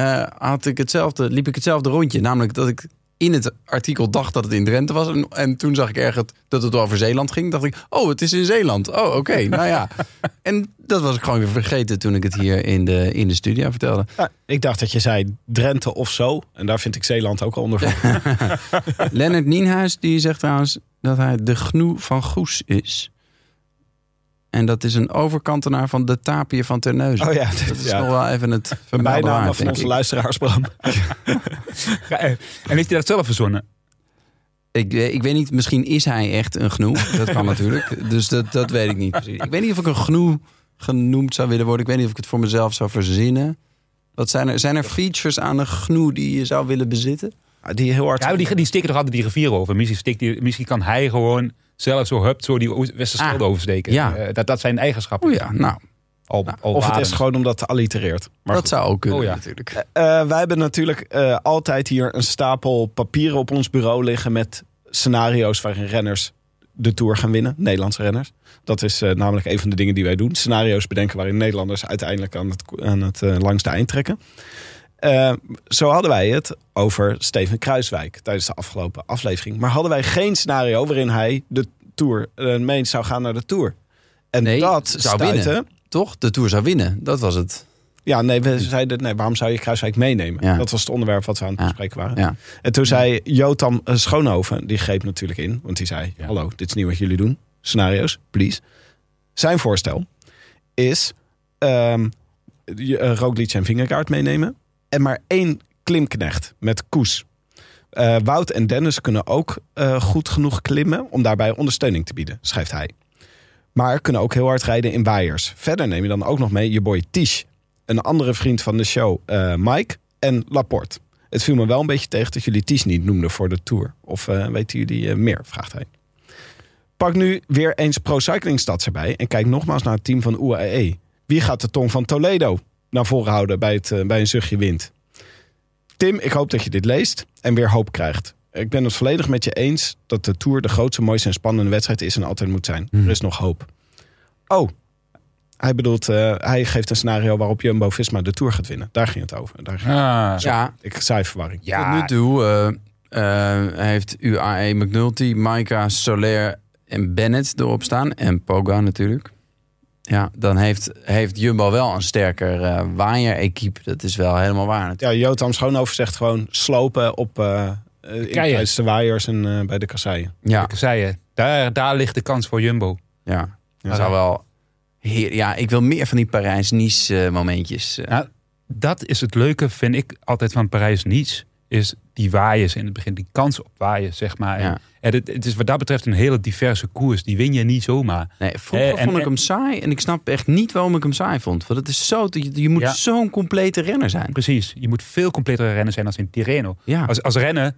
eh, had ik hetzelfde, liep ik hetzelfde rondje. Namelijk dat ik in het artikel dacht dat het in Drenthe was. En, en toen zag ik ergens dat het over Zeeland ging. dacht ik, oh, het is in Zeeland. Oh, oké, (laughs) nou ja. En dat was ik gewoon weer vergeten toen ik het hier in de, in de studio vertelde. Ja, ik dacht dat je zei Drenthe of zo. En daar vind ik Zeeland ook al onder van. (laughs) Lennart Nienhuis die zegt trouwens dat hij de gnoe van Goes is. En dat is een overkantenaar van de tapie van Terneuzen. Oh ja, dat is ja. nog wel even het bijnaam waard, van onze ik. luisteraars, Bram. Ja, (laughs) en en heeft hij dat zelf verzonnen? Ik, eh, ik weet niet, misschien is hij echt een gnoe. Dat kan natuurlijk. Dus dat, dat weet ik niet precies. Ik weet niet of ik een gnoe genoemd zou willen worden. Ik weet niet of ik het voor mezelf zou verzinnen. Wat zijn er, zijn er features aan een gnoe die je zou willen bezitten? Die heel hard... Ja, die, die steken toch altijd die rivier over. Misschien, steekt die, misschien kan hij gewoon zelf zo hupt, zo die Westerschelde Ah, oversteken. ja. Eh, dat, dat zijn eigenschappen. Oh ja, nou, Al, al Of het is gewoon omdat het allitereert. Maar dat goed. zou ook kunnen Oh ja. natuurlijk. Eh, wij hebben natuurlijk eh, altijd hier een stapel papieren op ons bureau liggen met scenario's waarin renners de Tour gaan winnen. Nederlandse renners. Dat is eh, namelijk een van de dingen die wij doen. Scenario's bedenken waarin Nederlanders uiteindelijk aan het, aan het eh, langste eind trekken. Eh, zo hadden wij het over Steven Kruiswijk tijdens de afgelopen aflevering. Maar hadden wij geen scenario waarin hij de Tour uh, meent zou gaan naar de Tour. En Nee, dat zou winnen. Toch? De Tour zou winnen. Dat was het. Ja, nee, we zeiden, nee, waarom zou je Kruiswijk meenemen? Ja. Dat was het onderwerp wat we aan het bespreken waren. Ja. En toen zei Jotam eh, Schoonhoven, die greep natuurlijk in. Want die zei, hallo, dit is niet wat jullie doen. Scenario's, please. Zijn voorstel is ehm je, eh, Roglic en Vingegaard meenemen. En maar één klimknecht met koes. Eh, Wout en Dennis kunnen ook eh, goed genoeg klimmen om daarbij ondersteuning te bieden, schrijft hij. Maar kunnen ook heel hard rijden in waaiers. Verder neem je dan ook nog mee je boy Tish. Een andere vriend van de show, eh, Mike en Laporte. Het viel me wel een beetje tegen dat jullie Tish niet noemden voor de Tour. Of weten jullie meer, vraagt hij. Pak nu weer eens Pro Cycling Stats erbij en kijk nogmaals naar het team van UAE. Wie gaat de tong van Toledo naar voren houden bij, het, eh, bij een zuchtje wind? Tim, ik hoop dat je dit leest en weer hoop krijgt. Ik ben het volledig met je eens dat de Tour de grootste, mooiste en spannende wedstrijd is en altijd moet zijn. Er is nog hoop. Oh, hij bedoelt, eh, hij geeft een scenario waarop Jumbo-Visma de Tour gaat winnen. Daar ging het over. Daar ging Ah, Ja, Ik zei verwarring. ja. Tot nu toe eh, eh, heeft UAE McNulty, Maika, Soler en Bennett erop staan. En Poga natuurlijk. Ja, dan heeft, heeft Jumbo wel een sterker eh waaier-equipe. Dat is wel helemaal waar. natuurlijk. Ja, Jotam Schoonhoven zegt gewoon slopen op in tijdens de waaiers en eh, bij de kasseien. Ja, Ik zei je, daar, daar ligt de kans voor Jumbo. ja. Dat zou wel... Heer, ja, ik wil meer van die Parijs-Nice eh, momentjes. eh. Nou, dat is het leuke, vind ik altijd van Parijs-Nice. Is die waaiers in het begin, die kans op waaien, zeg maar. En, Ja. en het, het is wat dat betreft een hele diverse koers. Die win je niet zomaar. Nee, vroeger Eh, en- vond ik en- hem saai. En ik snap echt niet waarom ik hem saai vond. Want het is zo... Je, je moet Ja. zo'n complete renner zijn. Precies, je moet veel completere rennen zijn als in Tirreno. Ja. Als, als rennen,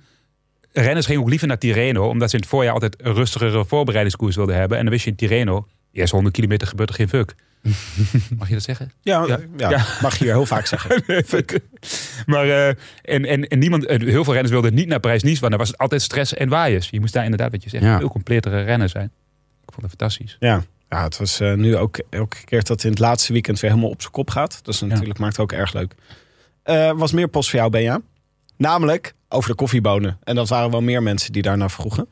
renners gingen ook liever naar Tirreno, omdat ze in het voorjaar altijd een rustigere voorbereidingskoers wilden hebben. En dan wist je in Tirreno, eerst 100 kilometer gebeurt er geen fuck. (laughs) Mag je dat zeggen? Ja, Ja. ja. Ja. mag je hier heel vaak zeggen. (laughs) maar eh, en, en, en niemand, eh, heel veel renners wilden niet naar Parijs-Nice, want dan was het altijd stress en waaiers. Je moest daar inderdaad, wat je zegt, Ja. veel completere rennen zijn. Ik vond het fantastisch. Ja, ja het was eh, nu ook elke keer dat het in het laatste weekend weer helemaal op zijn kop gaat. Dat is natuurlijk maakt het ook erg leuk. Eh, was meer post voor jou, Benja. Namelijk over de koffiebonen. En dat waren wel meer mensen die daarnaar vroegen.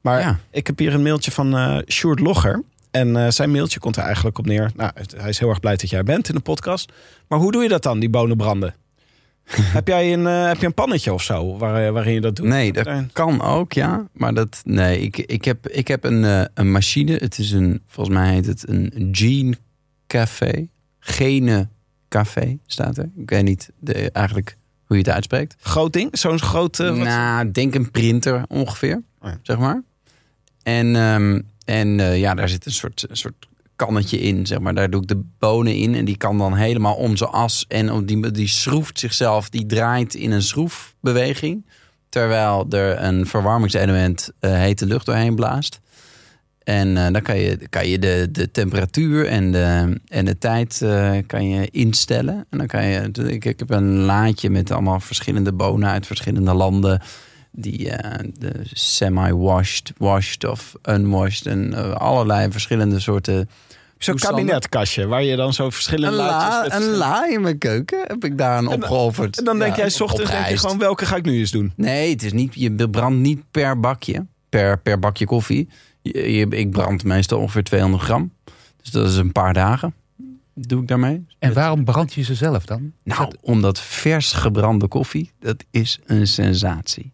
Maar ik heb hier een mailtje van Sjoerd Logger. En eh, zijn mailtje komt er eigenlijk op neer. Nou, hij is heel erg blij dat jij bent in de podcast. Maar hoe doe je dat dan, die bonen branden? (laughs) heb, jij een, eh, heb je een pannetje of zo waar, eh, waarin je dat doet? Nee, dat kan ook, ja. Maar dat, nee, ik, ik heb, ik heb een, een machine. Het is een, volgens mij heet het een Gene Café. Gene Café staat er. Ik weet niet de, eigenlijk hoe je het uitspreekt. Groot ding? Zo'n groot... wat- nou, denk een printer ongeveer, Oh ja. zeg maar. En, ehm, en eh, ja, daar zit een soort, soort kannetje in, zeg maar. Daar doe ik de bonen in en die kan dan helemaal om zijn as. En die, die schroeft zichzelf, die draait in een schroefbeweging. Terwijl er een verwarmingselement eh, hete lucht doorheen blaast. En eh, dan kan je, kan je de, de temperatuur en de, en de tijd kan je instellen. En dan kan je. Ik, ik heb een laadje met allemaal verschillende bonen uit verschillende landen. Die eh, de semi-washed, washed of unwashed. En eh, allerlei verschillende soorten. Zo'n kabinetkastje waar je dan zo verschillende Een la, laadjes... met een la in mijn keuken heb ik daar aan opgeofferd. En dan denk Ja, jij, s ochtends denk je gewoon, welke ga ik nu eens doen? Nee, het is niet, je brandt niet per bakje, per, per bakje koffie. Je, je- ik brand meestal ongeveer 200 gram. Dus dat is een paar dagen. Doe ik daarmee. En waarom brand je ze zelf dan? Nou, omdat vers gebrande koffie, dat is een sensatie.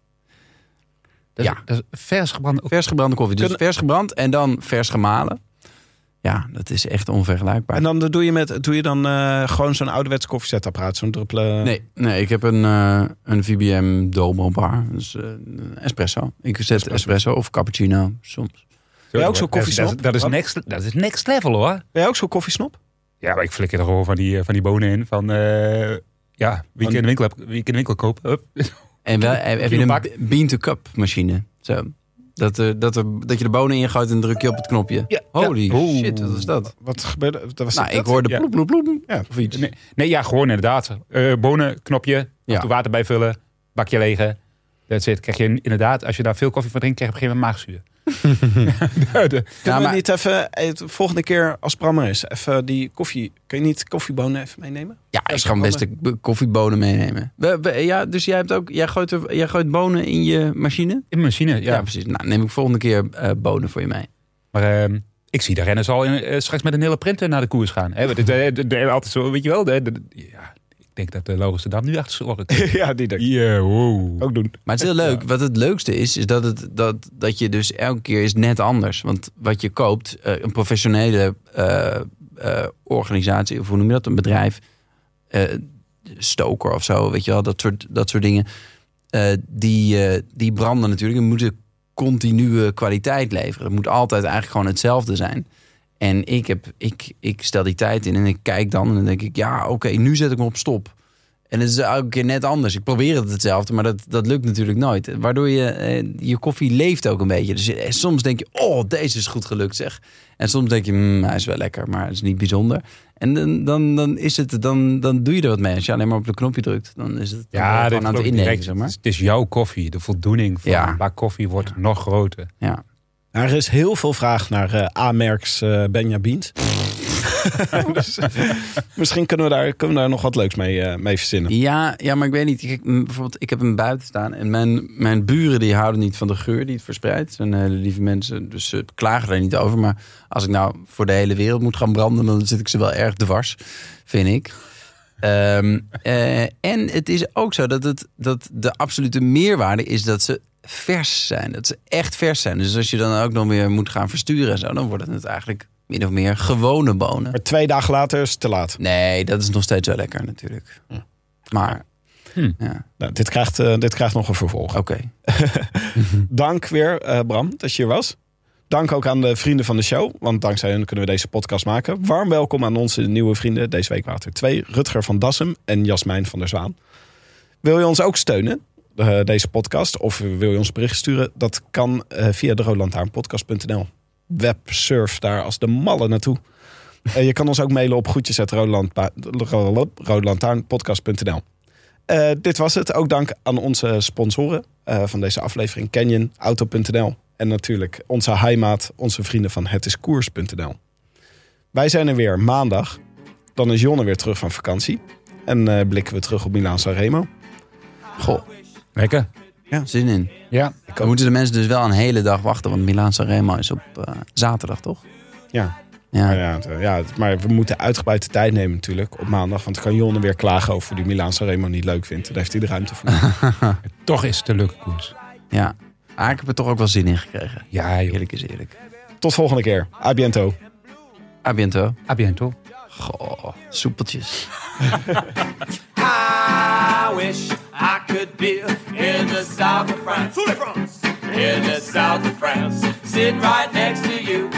Ja. vers gebrande... Vers gebrande koffie. Dus Kunnen- vers gebrand en dan vers gemalen. Ja, dat is echt onvergelijkbaar. En dan doe je, met, doe je dan eh, gewoon zo'n ouderwets koffiezetapparaat, zo'n druppelen... Nee, nee, ik heb een, eh, een VBM Domo bar. Dus eh, een espresso. Ik zet espresso. of cappuccino soms. Ben jij ook zo'n Dat is- koffiesnop? Dat, is- dat, is next, dat is next level hoor. Ben jij ook zo'n koffiesnop? Ja, maar ik flikker er gewoon van die, van die bonen in. Van, eh, ja, wie ik in de winkel, heb, wie ik in de winkel koop. Hup. En wel, heb je een bean-to-cup machine. Zo. Dat, er, dat, er, dat je de bonen ingooit en druk je op het knopje. Ja, Holy ja. Shit, wat is dat? Wat gebeurde? Dat was Nou, dat? ik hoorde Ja. ploep, ploep, ploep. Ja. Of iets. Nee, nee, ja, gewoon inderdaad. Eh bonen, knopje, Ja. water bijvullen, bakje legen. That's it. Krijg je inderdaad, als je daar veel koffie van drinkt, krijg je op een gegeven moment maagzuur. De- Kunnen Ja, we maar- niet even, eh, de volgende keer als Bram er is, even die koffie... Kun je niet koffiebonen even meenemen? Ja, ik kan best de koffiebonen meenemen. We- we- ja, dus jij, hebt ook, jij, gooit er, jij gooit bonen in je machine? in de machine, ja. Ja, precies. Nou, neem ik volgende keer eh, bonen voor je mee. Maar ehm, ik zie de renners al in, eh, straks met een hele printer naar de koers gaan. Hè, want het, eh, de- de- altijd zo, weet je wel. De, de- ja, denk dat de Logische Dam nu achter zijn oren (laughs) ja, die denk ik wow. ook doen. Maar het is heel leuk. Wat het leukste is, is dat, het, dat, dat je dus elke keer is net anders. Want wat je koopt, eh, een professionele eh, eh, organisatie, of hoe noem je dat, een bedrijf, eh, stoker of zo, weet je wel, dat soort, dat soort dingen. eh, die, eh, die branden natuurlijk en moeten continue kwaliteit leveren. Het moet altijd eigenlijk gewoon hetzelfde zijn. En ik, heb, ik, ik stel die tijd in en ik kijk dan en dan denk ik, ja, oké, nu zet ik me op stop. En het is elke keer net anders. Ik probeer het hetzelfde, maar dat, dat lukt natuurlijk nooit. Waardoor je, eh, je koffie leeft ook een beetje. Dus je- soms denk je, oh, deze is goed gelukt zeg. En soms denk je, "Hmm, hij is wel lekker, maar het is niet bijzonder. En dan, dan, dan, is het, dan, dan doe je er wat mee. Als je alleen maar op de knopje drukt, dan is het Ja, gewoon aan het innemen, zeg maar. Het is jouw koffie. De voldoening van Ja. een bak koffie wordt nog groter. Ja. Er is heel veel vraag naar eh A-merks eh (laughs) dus, misschien kunnen we, daar, kunnen we daar nog wat leuks mee, eh, mee verzinnen. Ja, ja, maar ik weet niet. M, bijvoorbeeld, ik heb hem buiten staan. En mijn, mijn buren die houden niet van de geur die het verspreidt. Zijn hele lieve mensen, dus ze klagen er niet over. Maar als ik nou voor de hele wereld moet gaan branden... dan zit ik ze wel erg dwars, vind ik. Ehm, eh, en het is ook zo dat, het, dat de absolute meerwaarde is dat ze vers zijn. Dat ze echt vers zijn. Dus als je dan ook nog weer moet gaan versturen en zo... dan wordt het eigenlijk min of meer gewone bonen. Maar twee dagen later is het te laat. Nee, dat is nog steeds wel lekker natuurlijk. Maar, Hm. ja, Nou, dit, krijgt, eh, dit krijgt nog een vervolg. oké. (laughs) (laughs) Dank weer, eh, Bram, dat je hier was. Dank ook aan de vrienden van de show, want dankzij hen kunnen we deze podcast maken. Warm welkom aan onze nieuwe vrienden. Deze week waren het er twee. Rutger van Dassem en Jasmijn van der Zwaan. Wil je ons ook steunen, eh, deze podcast? Of wil je ons bericht sturen? Dat kan eh, via de roodlantaarnpodcast.nl. Websurf daar als de malle naartoe. Eh, je kan ons ook mailen op groetjes.roodlantaarnpodcast.nl. Eh, dit was het. Ook dank aan onze sponsoren van deze aflevering. Canyon, Auto.nl en natuurlijk onze heimaat, onze vrienden van hetiskoers.nl. Wij zijn er weer maandag. Dan is Jonne weer terug van vakantie. En blikken we terug op Milaan Sanremo. Goh, Lekker. zin in. Ja. Dan moeten de mensen dus wel een hele dag wachten. Want Milaan Sanremo is op eh, zaterdag, toch? Ja. Ja. Maar, ja, ja, maar we moeten uitgebreid de tijd nemen natuurlijk op maandag. Want dan kan Jonne weer klagen over die Milaan Sanremo niet leuk vindt. Daar heeft hij de ruimte voor. (laughs) Toch is het een leuke koers. ja. Ah, ik heb er toch ook wel zin in gekregen. Ja, joh. Eerlijk is eerlijk. Tot volgende keer. A biento. A biento. A biento. Goh, soepeltjes. (laughs) I wish I could be in the south of France. In the south of France, sitting right next to you.